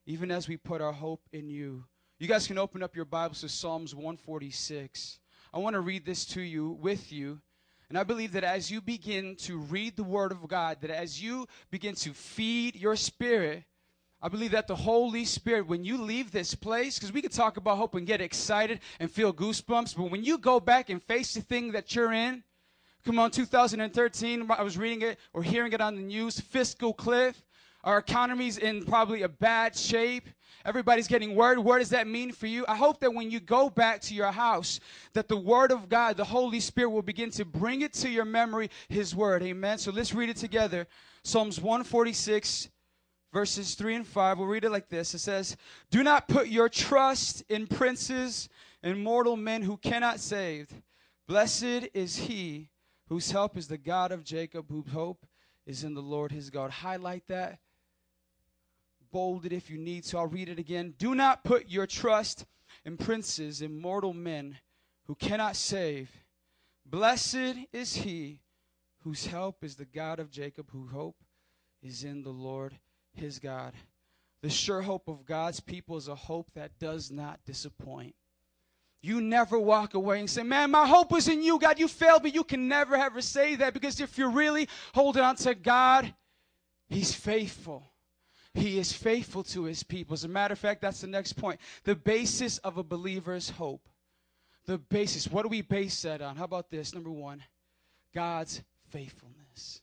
even as we put our hope in you. You guys can open up your Bibles to Psalms 146. I want to read this to you with you. And I believe that as you begin to read the Word of God, that as you begin to feed your spirit, I believe that the Holy Spirit, when you leave this place, because we could talk about hope and get excited and feel goosebumps, but when you go back and face the thing that you're in, come on, 2013, I was reading it or hearing it on the news, fiscal cliff. Our economy's in probably a bad shape. Everybody's getting worried. What does that mean for you? I hope that when you go back to your house, that the Word of God, the Holy Spirit will begin to bring it to your memory, His Word. Amen. So let's read it together. Psalms 146, verses 3 and 5. We'll read it like this It says, Do not put your trust in princes and mortal men who cannot save. Blessed is he whose help is the God of Jacob, whose hope is in the Lord his God. Highlight that. Bold it if you need to. I'll read it again. Do not put your trust in princes and mortal men who cannot save. Blessed is he whose help is the God of Jacob, whose hope is in the Lord his God. The sure hope of God's people is a hope that does not disappoint. You never walk away and say, Man, my hope was in you, God. You failed me. You can never ever say that because if you're really holding on to God, He's faithful. He is faithful to His people. As a matter of fact, that's the next point. The basis of a believer's hope. The basis. What do we base that on? How about this? Number one, God's faithfulness.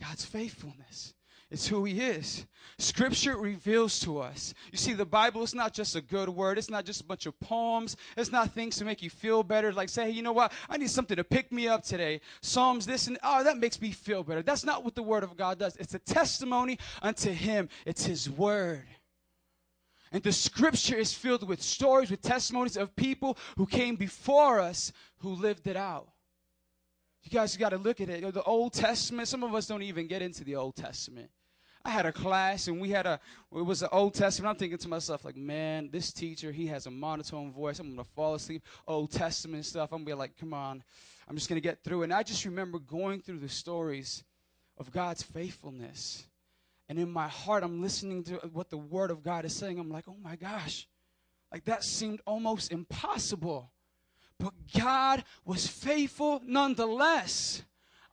God's faithfulness. It's who he is. Scripture reveals to us. You see, the Bible is not just a good word. It's not just a bunch of poems. It's not things to make you feel better. Like say, hey, you know what? I need something to pick me up today. Psalms this and oh, that makes me feel better. That's not what the word of God does. It's a testimony unto him. It's his word. And the scripture is filled with stories, with testimonies of people who came before us who lived it out. You guys got to look at it. The Old Testament, some of us don't even get into the Old Testament. I had a class and we had a, it was the Old Testament. I'm thinking to myself, like, man, this teacher, he has a monotone voice. I'm to fall asleep. Old Testament stuff. I'm to be like, come on, I'm just to get through. And I just remember going through the stories of God's faithfulness. And in my heart, I'm listening to what the Word of God is saying. I'm like, oh my gosh, like that seemed almost impossible. But God was faithful nonetheless.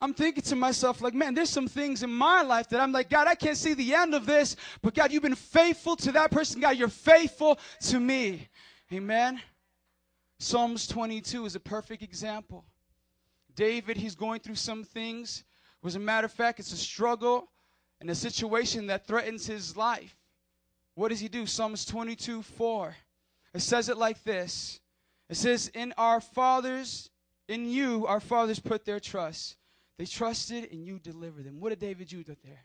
I'm thinking to myself, like, man, there's some things in my life that I'm like, God, I can't see the end of this, but God, you've been faithful to that person. God, you're faithful to me. Amen. Psalms 22 is a perfect example. David, he's going through some things. As a matter of fact, it's a struggle and a situation that threatens his life. What does he do? Psalms 22 4. It says it like this It says, In our fathers, in you, our fathers put their trust. They trusted and you delivered them. What did David do there?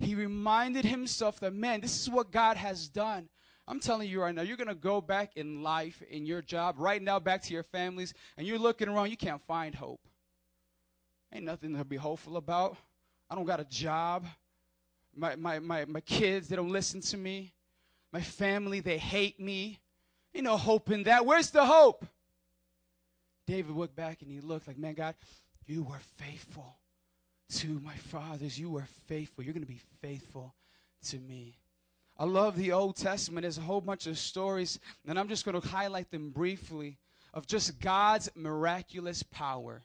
He reminded himself that, man, this is what God has done. I'm telling you right now, you're going to go back in life, in your job, right now, back to your families, and you're looking around, you can't find hope. Ain't nothing to be hopeful about. I don't got a job. My, my, my, my kids, they don't listen to me. My family, they hate me. Ain't no hope in that. Where's the hope? David looked back and he looked like, man, God, you were faithful to my fathers. You were faithful. You're going to be faithful to me. I love the Old Testament. There's a whole bunch of stories, and I'm just going to highlight them briefly of just God's miraculous power.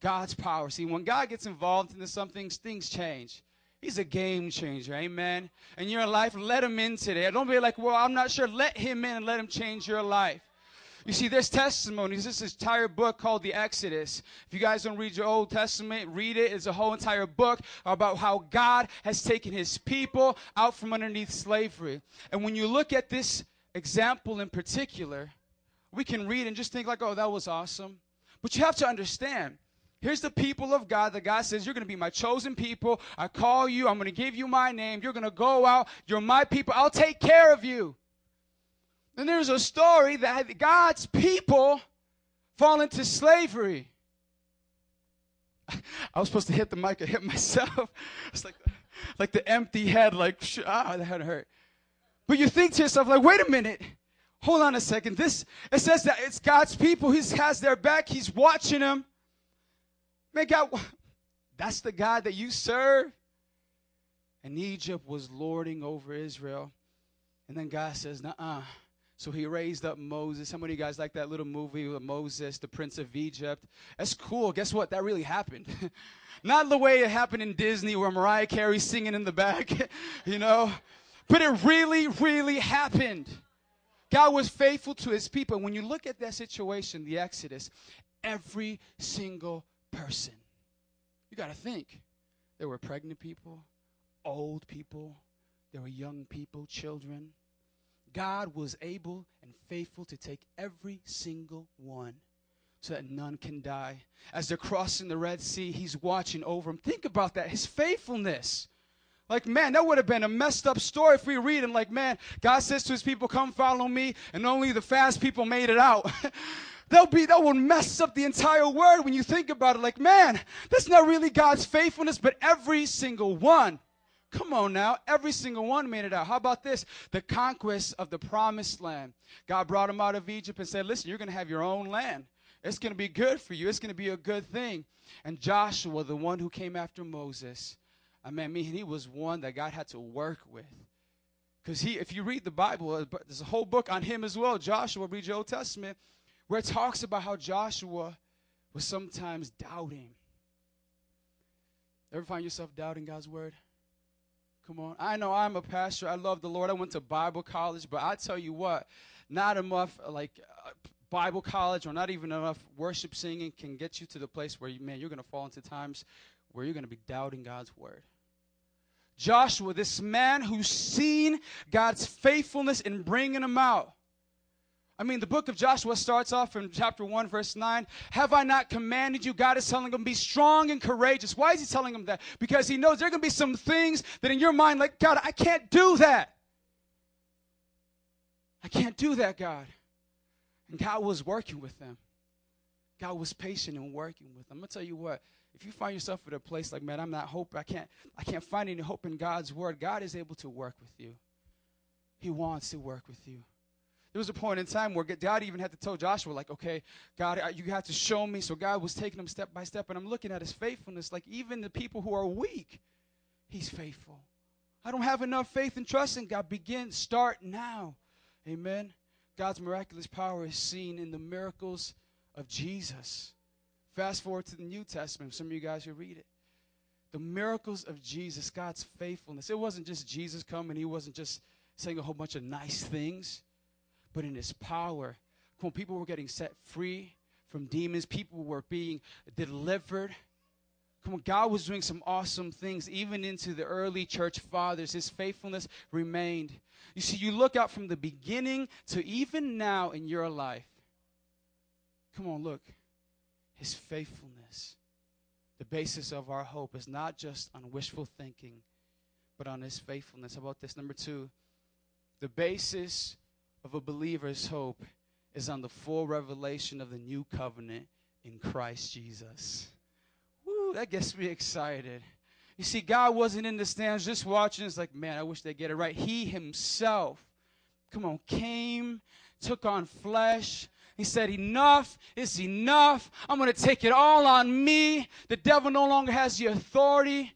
God's power. See, when God gets involved into something, things, change. He's a game changer, amen. In your life, let him in today. Don't be like, well, I'm not sure. Let him in and let him change your life. You see, there's testimonies. This entire book called the Exodus. If you guys don't read your Old Testament, read it. It's a whole entire book about how God has taken his people out from underneath slavery. And when you look at this example in particular, we can read and just think like, oh, that was awesome. But you have to understand, Here's the people of God. The God says, You're going to be my chosen people. I call you. I'm going to give you my name. You're going to go out. You're my people. I'll take care of you. And there's a story that God's people fall into slavery. I was supposed to hit the mic. I hit myself. It's like, like the empty head, like, ah, that hurt. But you think to yourself, like, wait a minute. Hold on a second. This, it says that it's God's people. He has their back. He's watching them. Man, God, that's the God that you serve. and Egypt was lording over Israel. And then God says, "Nah." So he raised up Moses. How many of you guys like that little movie with Moses, the Prince of Egypt? That's cool. Guess what? That really happened. Not the way it happened in Disney where Mariah Carey's singing in the back, you know, but it really, really happened. God was faithful to his people. When you look at that situation, the Exodus, every single person, you got to think. There were pregnant people, old people, there were young people, children. God was able and faithful to take every single one so that none can die. As they're crossing the Red Sea, He's watching over them. Think about that, His faithfulness. Like, man, that would have been a messed up story if we read and, like, man, God says to His people, Come follow me, and only the fast people made it out. That'll be that will mess up the entire word when you think about it. Like, man, that's not really God's faithfulness, but every single one. Come on now. Every single one made it out. How about this? The conquest of the promised land. God brought them out of Egypt and said, Listen, you're going to have your own land. It's going to be good for you. It's going to be a good thing. And Joshua, the one who came after Moses, I mean, he was one that God had to work with. Because he, if you read the Bible, uh, there's a whole book on him as well. Joshua, read your Old Testament, where it talks about how Joshua was sometimes doubting. Ever find yourself doubting God's word? Come on. I know I'm a pastor. I love the Lord. I went to Bible college, but I tell you what, not enough like uh, Bible college or not even enough worship singing can get you to the place where you, man, you're going to fall into times where you're going to be doubting God's word. Joshua, this man who's seen God's faithfulness in bringing him out. I mean, the book of Joshua starts off in chapter 1, verse 9. Have I not commanded you? God is telling him, be strong and courageous. Why is he telling him that? Because he knows there are going to be some things that in your mind, like, God, I can't do that. I can't do that, God. And God was working with them. God was patient and working with them. I'm gonna tell you what, if you find yourself at a place like, man, I'm not hope, I can't, I can't find any hope in God's word, God is able to work with you. He wants to work with you. There was a point in time where God even had to tell Joshua, like, okay, God, you have to show me. So God was taking him step by step, and I'm looking at his faithfulness. Like, even the people who are weak, he's faithful. I don't have enough faith and trust in God. Begin, start now. Amen. God's miraculous power is seen in the miracles of Jesus. Fast forward to the New Testament. Some of you guys who read it. The miracles of Jesus, God's faithfulness. It wasn't just Jesus coming, He wasn't just saying a whole bunch of nice things but in his power. When people were getting set free from demons, people were being delivered. Come on, God was doing some awesome things, even into the early church fathers. His faithfulness remained. You see, you look out from the beginning to even now in your life. Come on, look. His faithfulness. The basis of our hope is not just on wishful thinking, but on his faithfulness. How about this? Number two, the basis of a believer's hope is on the full revelation of the new covenant in Christ Jesus. Woo, that gets me excited. You see, God wasn't in the stands just watching. It's like, man, I wish they get it right. He himself, come on, came, took on flesh. He said, Enough is enough. I'm going to take it all on me. The devil no longer has the authority.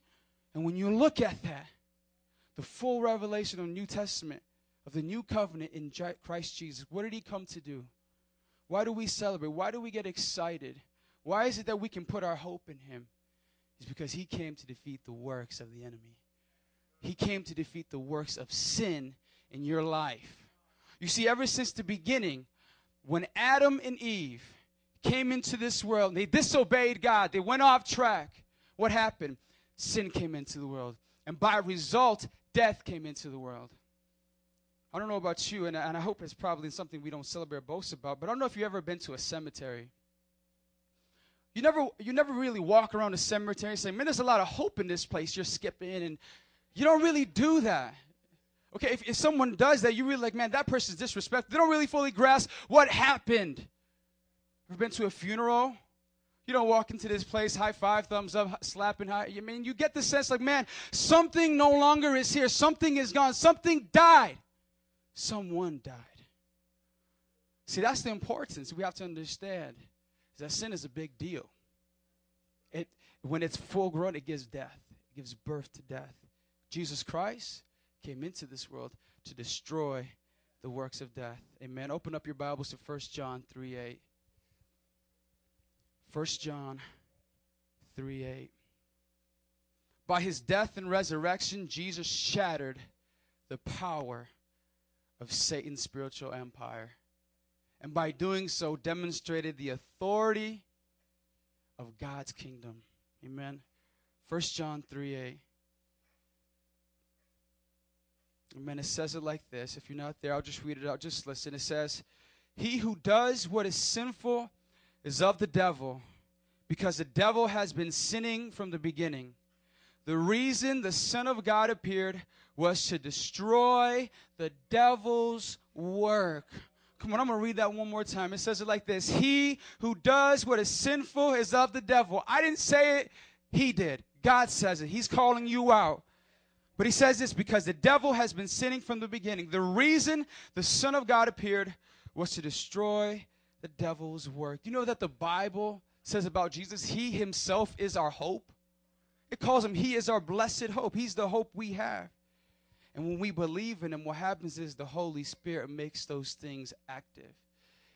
And when you look at that, the full revelation of the New Testament, of the new covenant in Christ Jesus. What did he come to do? Why do we celebrate? Why do we get excited? Why is it that we can put our hope in him? It's because he came to defeat the works of the enemy. He came to defeat the works of sin in your life. You see, ever since the beginning, when Adam and Eve came into this world, they disobeyed God, they went off track. What happened? Sin came into the world. And by result, death came into the world. I don't know about you, and, and I hope it's probably something we don't celebrate or boast about, but I don't know if you've ever been to a cemetery. You never, you never really walk around a cemetery and say, man, there's a lot of hope in this place. You're skipping, and you don't really do that. Okay, if, if someone does that, you're really like, man, that person's disrespectful. They don't really fully grasp what happened. Ever been to a funeral? You don't walk into this place, high five, thumbs up, slapping high. I mean, you get the sense like, man, something no longer is here. Something is gone. Something died someone died. See, that's the importance we have to understand that sin is a big deal. It when it's full grown, it gives death. It gives birth to death. Jesus Christ came into this world to destroy the works of death. Amen. Open up your Bibles to 1 John 3 8. 1 John 3 8. By his death and resurrection, Jesus shattered the power of Satan's spiritual empire. And by doing so, demonstrated the authority of God's kingdom. Amen. 1 John 3 8. Amen. It says it like this. If you're not there, I'll just read it out. Just listen. It says, He who does what is sinful is of the devil, because the devil has been sinning from the beginning. The reason the Son of God appeared was to destroy the devil's work. Come on, I'm going to read that one more time. It says it like this He who does what is sinful is of the devil. I didn't say it, he did. God says it. He's calling you out. But he says this because the devil has been sinning from the beginning. The reason the Son of God appeared was to destroy the devil's work. You know that the Bible says about Jesus, he himself is our hope? It calls him, he is our blessed hope. He's the hope we have. And when we believe in him, what happens is the Holy Spirit makes those things active.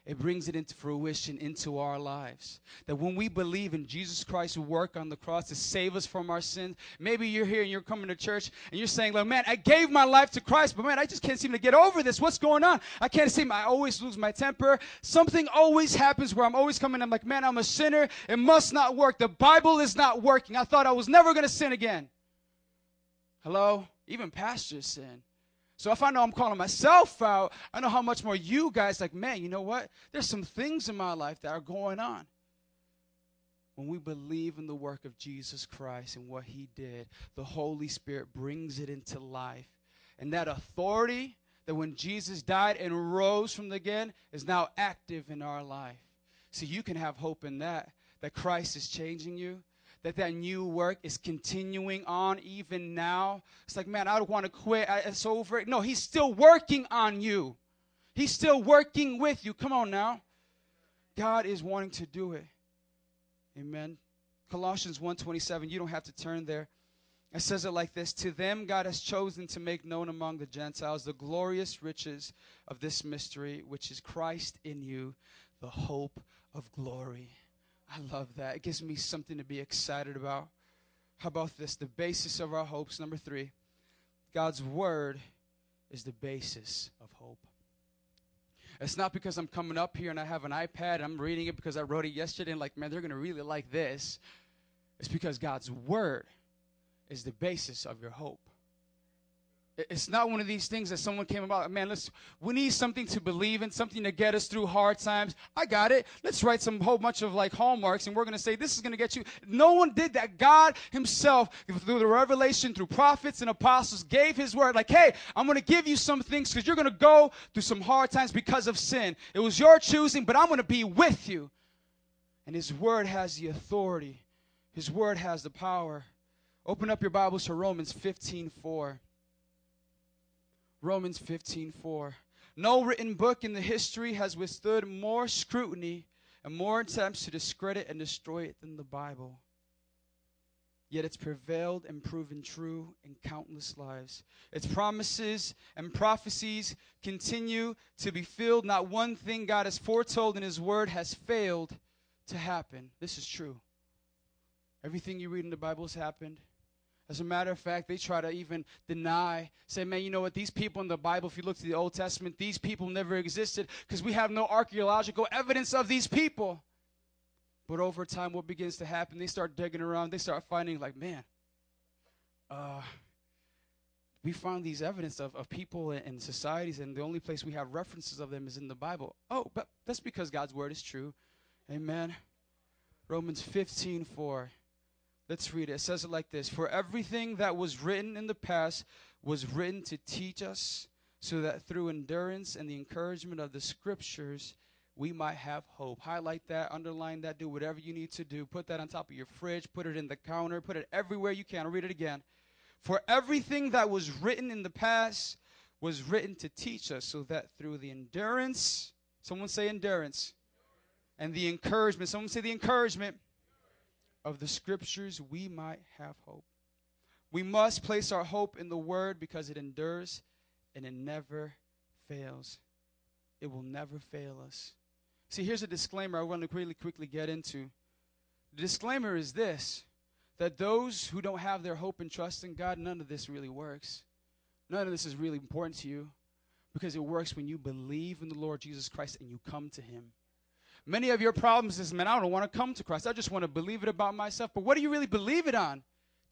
It brings it into fruition into our lives. That when we believe in Jesus Christ's work on the cross to save us from our sins, maybe you're here and you're coming to church and you're saying, like, man, I gave my life to Christ, but man, I just can't seem to get over this. What's going on? I can't seem, I always lose my temper. Something always happens where I'm always coming, I'm like, man, I'm a sinner. It must not work. The Bible is not working. I thought I was never going to sin again. Hello? Even pastors sin. So if I know I'm calling myself out, I know how much more you guys like, man, you know what? There's some things in my life that are going on. When we believe in the work of Jesus Christ and what he did, the Holy Spirit brings it into life. And that authority that when Jesus died and rose from the again is now active in our life. So you can have hope in that, that Christ is changing you, that that new work is continuing on even now. It's like, man, I don't want to quit. It's over. No, he's still working on you. He's still working with you. Come on now. God is wanting to do it. Amen. Colossians 1:27. You don't have to turn there. It says it like this To them God has chosen to make known among the Gentiles the glorious riches of this mystery, which is Christ in you, the hope of glory. I love that. It gives me something to be excited about. How about this? The basis of our hopes. Number three, God's word is the basis of hope. It's not because I'm coming up here and I have an iPad and I'm reading it because I wrote it yesterday and like, man, they're going to really like this. It's because God's word is the basis of your hope. It- It's not one of these things that someone came about, man, let's we need something to believe in, something to get us through hard times. I got it. Let's write some whole bunch of like hallmarks and we're going to say this is going to get you. No one did that. God himself through the revelation through prophets and apostles gave his word like, "Hey, I'm going to give you some things cuz you're going to go through some hard times because of sin. It was your choosing, but I'm going to be with you." And his word has the authority. His word has the power. Open up your Bibles to Romans 15:4. Romans 15:4. No written book in the history has withstood more scrutiny and more attempts to discredit and destroy it than the Bible. Yet it's prevailed and proven true in countless lives. Its promises and prophecies continue to be filled. Not one thing God has foretold in His Word has failed to happen. This is true. Everything you read in the Bible has happened. As a matter of fact, they try to even deny, say, man, you know what? These people in the Bible, if you look to the Old Testament, these people never existed because we have no archaeological evidence of these people. But over time, what begins to happen? They start digging around. They start finding, like, man, uh, we found these evidence of, of people and, and societies, and the only place we have references of them is in the Bible. Oh, but that's because God's word is true. Amen. Romans 15 4. Let's read it. It says it like this For everything that was written in the past was written to teach us, so that through endurance and the encouragement of the scriptures, we might have hope. Highlight that, underline that, do whatever you need to do. Put that on top of your fridge, put it in the counter, put it everywhere you can. I'll read it again. For everything that was written in the past was written to teach us, so that through the endurance, someone say endurance, and the encouragement, someone say the encouragement of the scriptures, we might have hope. We must place our hope in the word because it endures and it never fails. It will never fail us. See, here's a disclaimer I want to really quickly get into. The disclaimer is this that those who don't have their hope and trust in God, none of this really works. None of this is really important to you because it works when you believe in the Lord Jesus Christ and you come to Him. Many of your problems is, man, I don't want to come to Christ. I just want to believe it about myself. But what do you really believe it on?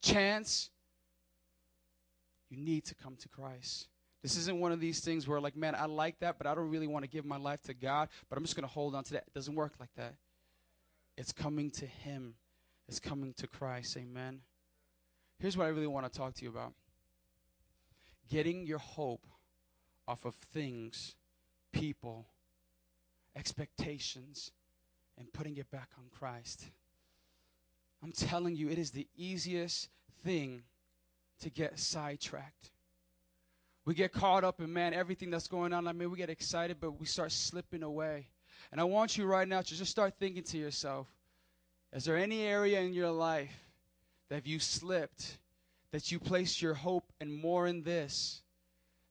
Chance? You need to come to Christ. This isn't one of these things where, like, man, I like that, but I don't really want to give my life to God, but I'm just going to hold on to that. It doesn't work like that. It's coming to Him, it's coming to Christ. Amen. Here's what I really want to talk to you about getting your hope off of things, people, expectations, and putting it back on Christ. I'm telling you, it is the easiest thing to get sidetracked. We get caught up in, man, everything that's going on. I mean, we get excited, but we start slipping away. And I want you right now to just start thinking to yourself is there any area in your life that you slipped, that you placed your hope and more in this?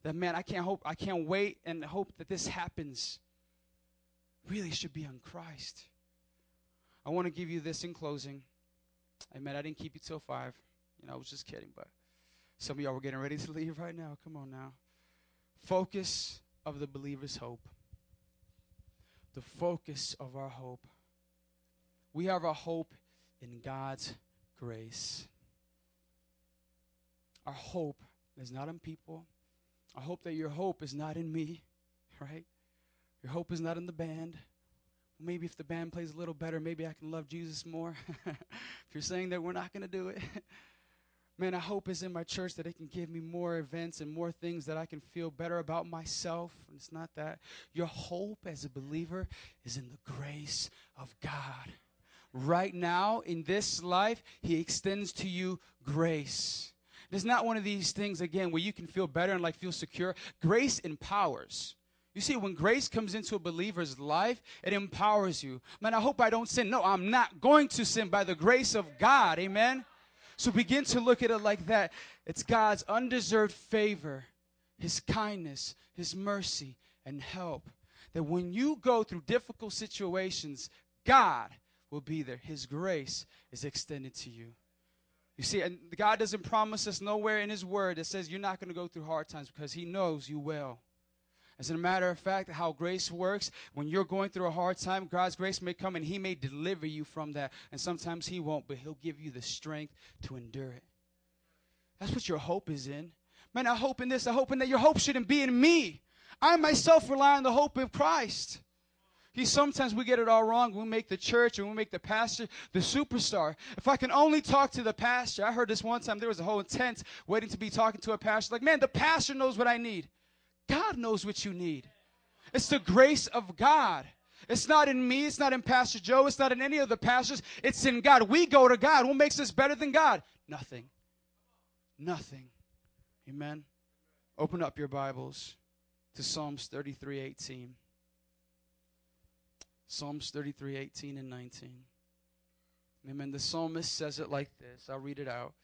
That, man, I can't hope, I can't wait and hope that this happens. Really should be on Christ. I want to give you this in closing. I Amen. I didn't keep you till five. You know, I was just kidding, but some of y'all were getting ready to leave right now. Come on now. Focus of the believer's hope. The focus of our hope. We have our hope in God's grace. Our hope is not in people. I hope that your hope is not in me, right? Your hope is not in the band. Maybe if the band plays a little better, maybe I can love Jesus more. if you're saying that we're not going to do it, man, I hope is in my church that it can give me more events and more things that I can feel better about myself. And it's not that. Your hope as a believer is in the grace of God. Right now, in this life, He extends to you grace. It's not one of these things, again, where you can feel better and like feel secure. Grace empowers. You see, when grace comes into a believer's life, it empowers you. Man, I hope I don't sin. No, I'm not going to sin by the grace of God. Amen. So begin to look at it like that. It's God's undeserved favor, His kindness, His mercy, and help. That when you go through difficult situations, God will be there. His grace is extended to you. You see, and God doesn't promise us nowhere in His Word that says you're not going to go through hard times because He knows you will. As a matter of fact, how grace works, when you're going through a hard time, God's grace may come and He may deliver you from that. And sometimes He won't, but He'll give you the strength to endure it. That's what your hope is in. Man, I hope in this. I hope in that your hope shouldn't be in me. I myself rely on the hope of Christ. See, sometimes we get it all wrong. We make the church and we make the pastor the superstar. If I can only talk to the pastor, I heard this one time. There was a whole tent waiting to be talking to a pastor. Like, man, the pastor knows what I need. God knows what you need. It's the grace of God. It's not in me. It's not in Pastor Joe. It's not in any of the pastors. It's in God. We go to God. What makes us better than God? Nothing. Nothing. Amen. Open up your Bibles to Psalms 33 18. Psalms 33 18 and 19. Amen. The psalmist says it like this. I'll read it out.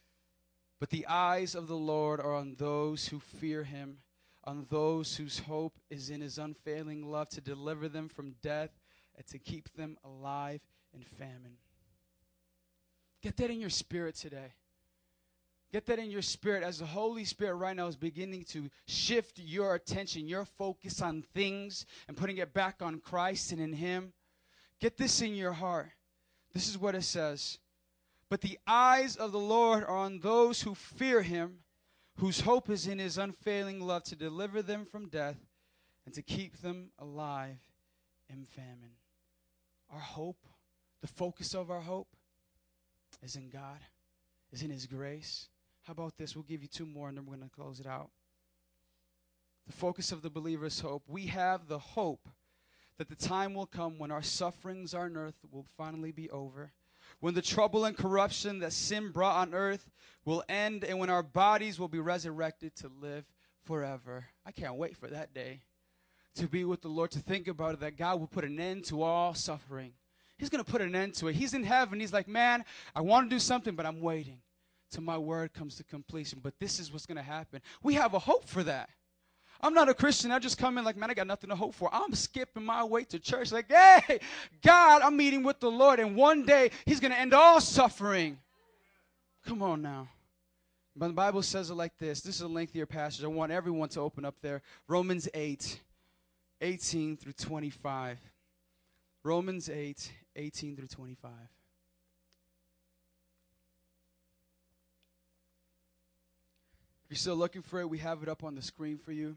But the eyes of the Lord are on those who fear him, on those whose hope is in his unfailing love to deliver them from death and to keep them alive in famine. Get that in your spirit today. Get that in your spirit as the Holy Spirit right now is beginning to shift your attention, your focus on things and putting it back on Christ and in Him. Get this in your heart. This is what it says. But the eyes of the Lord are on those who fear Him, whose hope is in His unfailing love to deliver them from death and to keep them alive in famine. Our hope, the focus of our hope, is in God, is in His grace. How about this? We'll give you two more and then we're going to close it out. The focus of the believer's hope. We have the hope that the time will come when our sufferings on earth will finally be over, when the trouble and corruption that sin brought on earth will end, and when our bodies will be resurrected to live forever. I can't wait for that day to be with the Lord, to think about it, that God will put an end to all suffering. He's going to put an end to it. He's in heaven. He's like, man, I want to do something, but I'm waiting till my word comes to completion. But this is what's going to happen. We have a hope for that. I'm not a Christian. I just come in like, man, I got nothing to hope for. I'm skipping my way to church. Like, hey, God, I'm meeting with the Lord, and one day He's going to end all suffering. Come on now. But the Bible says it like this. This is a lengthier passage. I want everyone to open up there. Romans 8, 18 through 25. Romans 8, 18 through 25. If you're still looking for it, we have it up on the screen for you.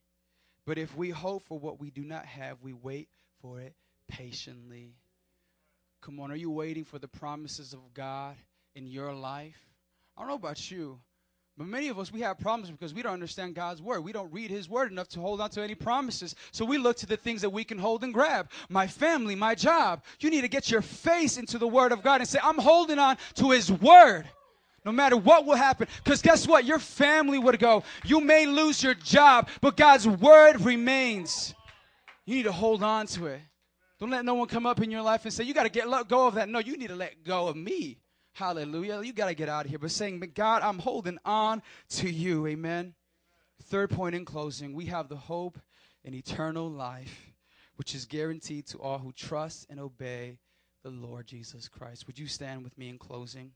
But if we hope for what we do not have, we wait for it patiently. Come on, are you waiting for the promises of God in your life? I don't know about you, but many of us, we have problems because we don't understand God's word. We don't read His word enough to hold on to any promises. So we look to the things that we can hold and grab. My family, my job. You need to get your face into the word of God and say, I'm holding on to His word. No matter what will happen. Because guess what? Your family would go. You may lose your job, but God's word remains. You need to hold on to it. Don't let no one come up in your life and say, You got to get let go of that. No, you need to let go of me. Hallelujah. You got to get out of here. But saying, God, I'm holding on to you. Amen. Third point in closing we have the hope in eternal life, which is guaranteed to all who trust and obey the Lord Jesus Christ. Would you stand with me in closing?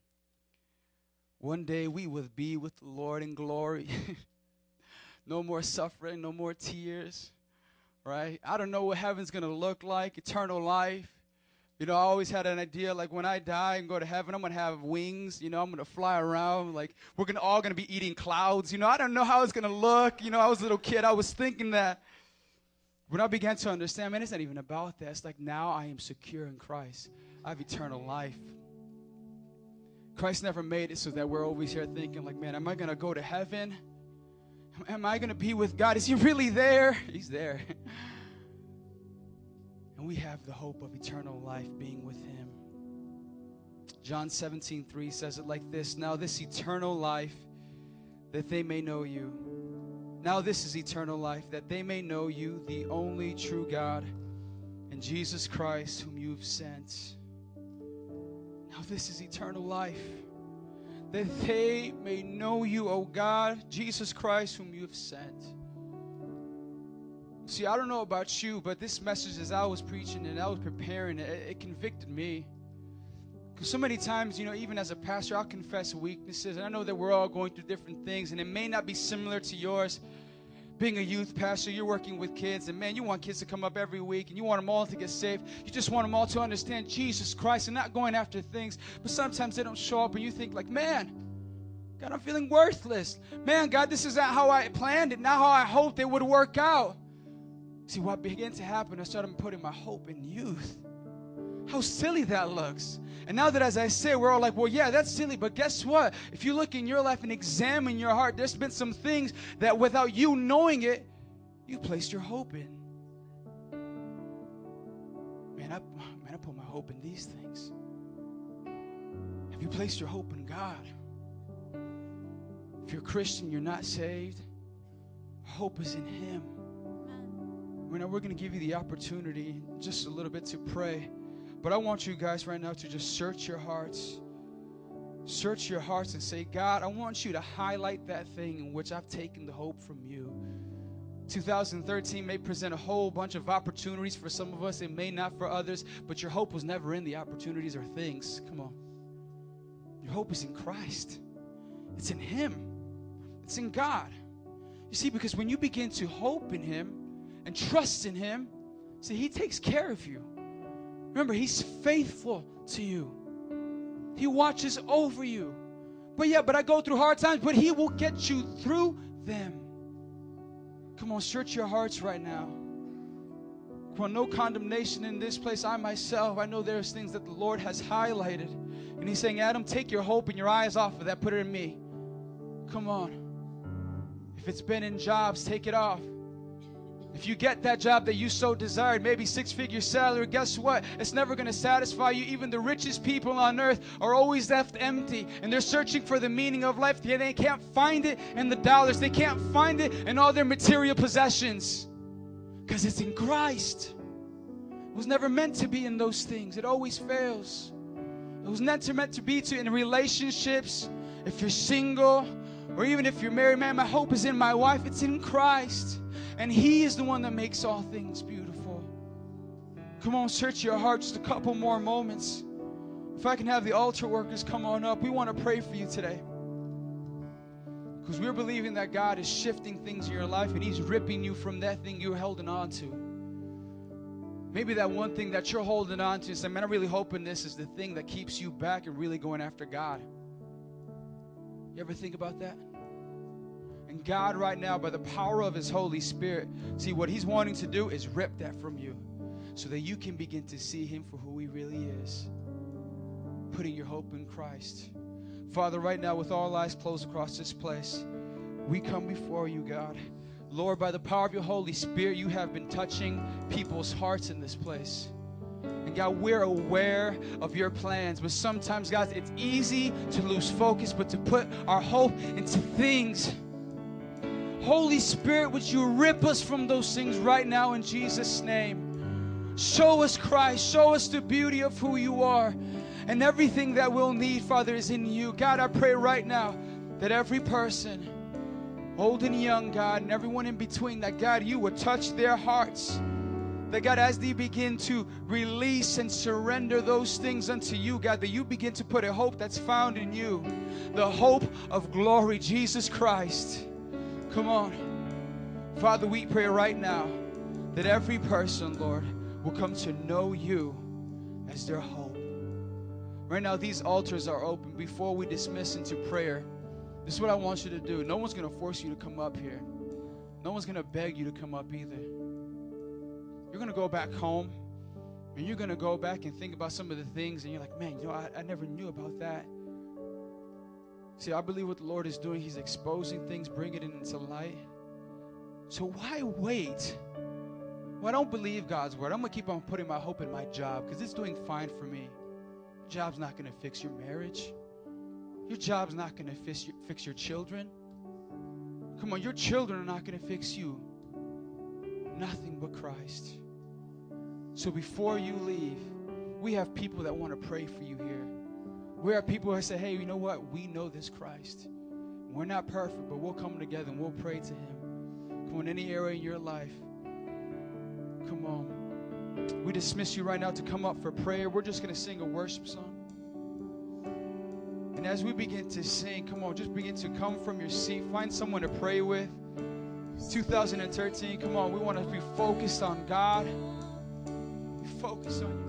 One day we will be with the Lord in glory. no more suffering, no more tears, right? I don't know what heaven's going to look like, eternal life. You know, I always had an idea like when I die and go to heaven, I'm going to have wings. You know, I'm going to fly around. Like, we're gonna, all going to be eating clouds. You know, I don't know how it's going to look. You know, I was a little kid, I was thinking that. When I began to understand, man, it's not even about that. It's like now I am secure in Christ, I have eternal life. Christ never made it so that we're always here thinking, like, man, am I going to go to heaven? Am I going to be with God? Is He really there? He's there. and we have the hope of eternal life being with Him. John 17, 3 says it like this Now, this eternal life, that they may know you. Now, this is eternal life, that they may know you, the only true God, and Jesus Christ, whom you've sent. Now, this is eternal life. That they may know you, O God, Jesus Christ, whom you have sent. See, I don't know about you, but this message, as I was preaching and I was preparing, it, it convicted me. Because so many times, you know, even as a pastor, I'll confess weaknesses. And I know that we're all going through different things, and it may not be similar to yours being a youth pastor, you're working with kids, and man, you want kids to come up every week and you want them all to get saved. You just want them all to understand Jesus Christ and not going after things. But sometimes they don't show up, and you think, like, man, God, I'm feeling worthless. Man, God, this is not how I planned it, not how I hoped it would work out. See, what began to happen, I started putting my hope in youth. How silly that looks. And now that, as I say, we're all like, well, yeah, that's silly. But guess what? If you look in your life and examine your heart, there's been some things that without you knowing it, you placed your hope in. Man, I, man, I put my hope in these things. Have you placed your hope in God? If you're a Christian, you're not saved, hope is in Him. Now, we're going to give you the opportunity just a little bit to pray. But I want you guys right now to just search your hearts. Search your hearts and say, God, I want you to highlight that thing in which I've taken the hope from you. 2013 may present a whole bunch of opportunities for some of us, it may not for others, but your hope was never in the opportunities or things. Come on. Your hope is in Christ. It's in Him. It's in God. You see, because when you begin to hope in Him and trust in Him, see, He takes care of you. Remember, He's faithful to you. He watches over you. But yeah, but I go through hard times, but He will get you through them. Come on, search your hearts right now. Come on, no condemnation in this place. I myself, I know there's things that the Lord has highlighted. And He's saying, Adam, take your hope and your eyes off of that, put it in me. Come on. If it's been in jobs, take it off. If you get that job that you so desired, maybe six figure salary, guess what? It's never going to satisfy you. Even the richest people on earth are always left empty and they're searching for the meaning of life. They can't find it in the dollars, they can't find it in all their material possessions because it's in Christ. It was never meant to be in those things, it always fails. It was never meant to be to in relationships. If you're single, or even if you're married, man, my hope is in my wife. It's in Christ. And He is the one that makes all things beautiful. Come on, search your heart just a couple more moments. If I can have the altar workers come on up, we want to pray for you today. Because we're believing that God is shifting things in your life and He's ripping you from that thing you're holding on to. Maybe that one thing that you're holding on to, say, man, I'm really hoping this is the thing that keeps you back and really going after God. You ever think about that? And God, right now, by the power of His Holy Spirit, see what He's wanting to do is rip that from you so that you can begin to see Him for who He really is. Putting your hope in Christ. Father, right now, with all eyes closed across this place, we come before you, God. Lord, by the power of your Holy Spirit, you have been touching people's hearts in this place. And God, we're aware of your plans, but sometimes, guys, it's easy to lose focus, but to put our hope into things. Holy Spirit, would you rip us from those things right now in Jesus' name? Show us Christ, show us the beauty of who you are. And everything that we'll need, Father, is in you. God, I pray right now that every person, old and young, God, and everyone in between, that God, you would touch their hearts. That God, as they begin to release and surrender those things unto you, God, that you begin to put a hope that's found in you. The hope of glory, Jesus Christ. Come on. Father, we pray right now that every person, Lord, will come to know you as their hope. Right now, these altars are open. Before we dismiss into prayer, this is what I want you to do. No one's going to force you to come up here, no one's going to beg you to come up either. You're going to go back home and you're going to go back and think about some of the things, and you're like, man, you know, I, I never knew about that. See, I believe what the Lord is doing, He's exposing things, bringing it into light. So why wait? Well, I don't believe God's word. I'm going to keep on putting my hope in my job because it's doing fine for me. Job's not going to fix your marriage. Your job's not going to fix your, fix your children. Come on, your children are not going to fix you. Nothing but Christ. So before you leave, we have people that want to pray for you here. We have people that say, hey, you know what? We know this Christ. We're not perfect, but we'll come together and we'll pray to Him. Come on, any area in your life. Come on. We dismiss you right now to come up for prayer. We're just going to sing a worship song. And as we begin to sing, come on, just begin to come from your seat. Find someone to pray with. 2013. Come on, we want to be focused on God. Be focused on you.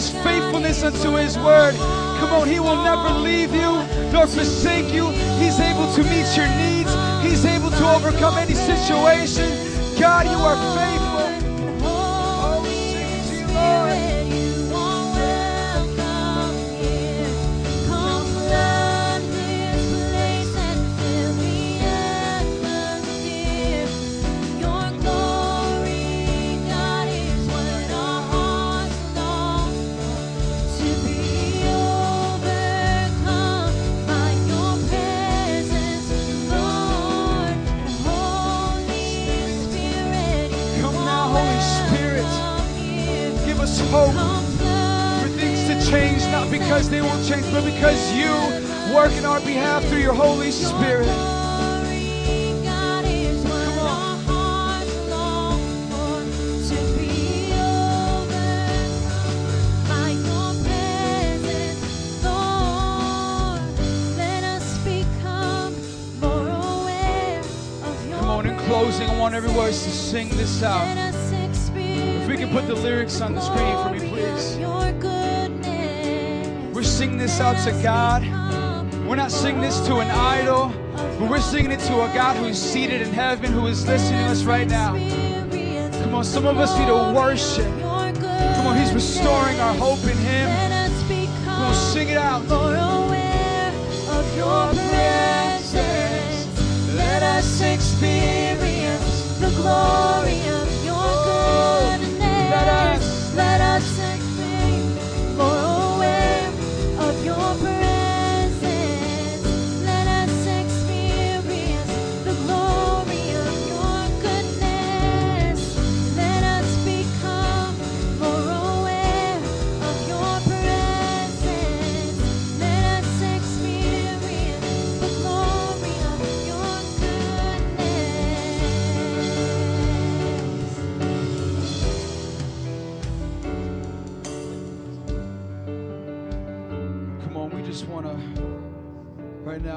His faithfulness unto His word. Come on, He will never leave you nor forsake you. He's able to meet your needs, He's able to overcome any situation. God, you are faithful. Closing, I want everybody to sing this out. If we can put the lyrics on the screen for me, please. We're singing this out to God. We're not singing this to an idol, but we're singing it to a God who is seated in heaven, who is listening to us right now. Come on, some of us need to worship. Come on, He's restoring our hope in Him. Come on, sing it out. your presence. Let us experience the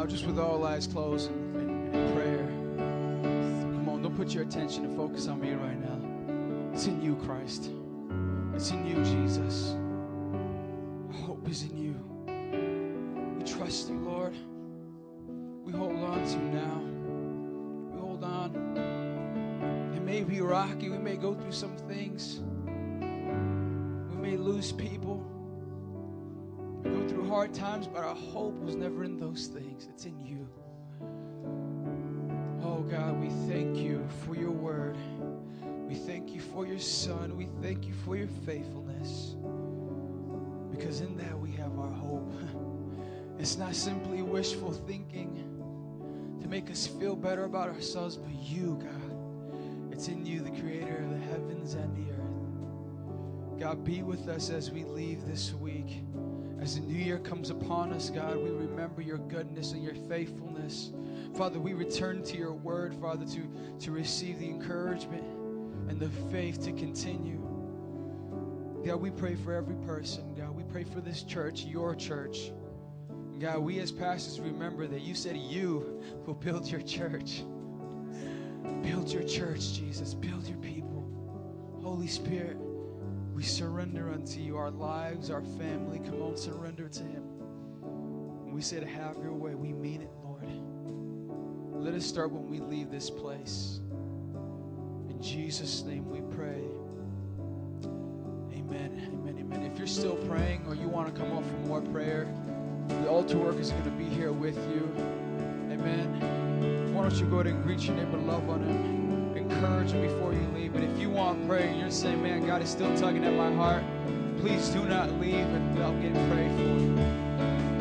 now, just with all eyes closed and, and, and prayer. Come on, don't put your attention and focus on me right now. It's in you, Christ. It's in you, Jesus. Our hope is in you. We trust you, Lord. We hold on to you now. We hold on. It may be rocky. We may go through some things. We may lose people. Go through hard times, but our hope was never in those things. It's in you. Oh God, we thank you for your word. We thank you for your son. We thank you for your faithfulness. Because in that we have our hope. It's not simply wishful thinking to make us feel better about ourselves, but you, God. It's in you, the creator of the heavens and the earth. God, be with us as we leave this week. As the new year comes upon us, God, we remember your goodness and your faithfulness. Father, we return to your word, Father, to, to receive the encouragement and the faith to continue. God, we pray for every person. God, we pray for this church, your church. God, we as pastors remember that you said you will build your church. Build your church, Jesus. Build your people. Holy Spirit, we surrender unto you our lives, our family. Come on, surrender to Him. We say to have your way, we mean it, Lord. Let us start when we leave this place. In Jesus' name we pray. Amen. Amen. Amen. If you're still praying or you want to come up for more prayer, the altar work is going to be here with you. Amen. Why don't you go ahead and greet your neighbor, love on him, encourage him before you leave. But if you want prayer and you're saying, man, God is still tugging at my heart, please do not leave without getting prayed for.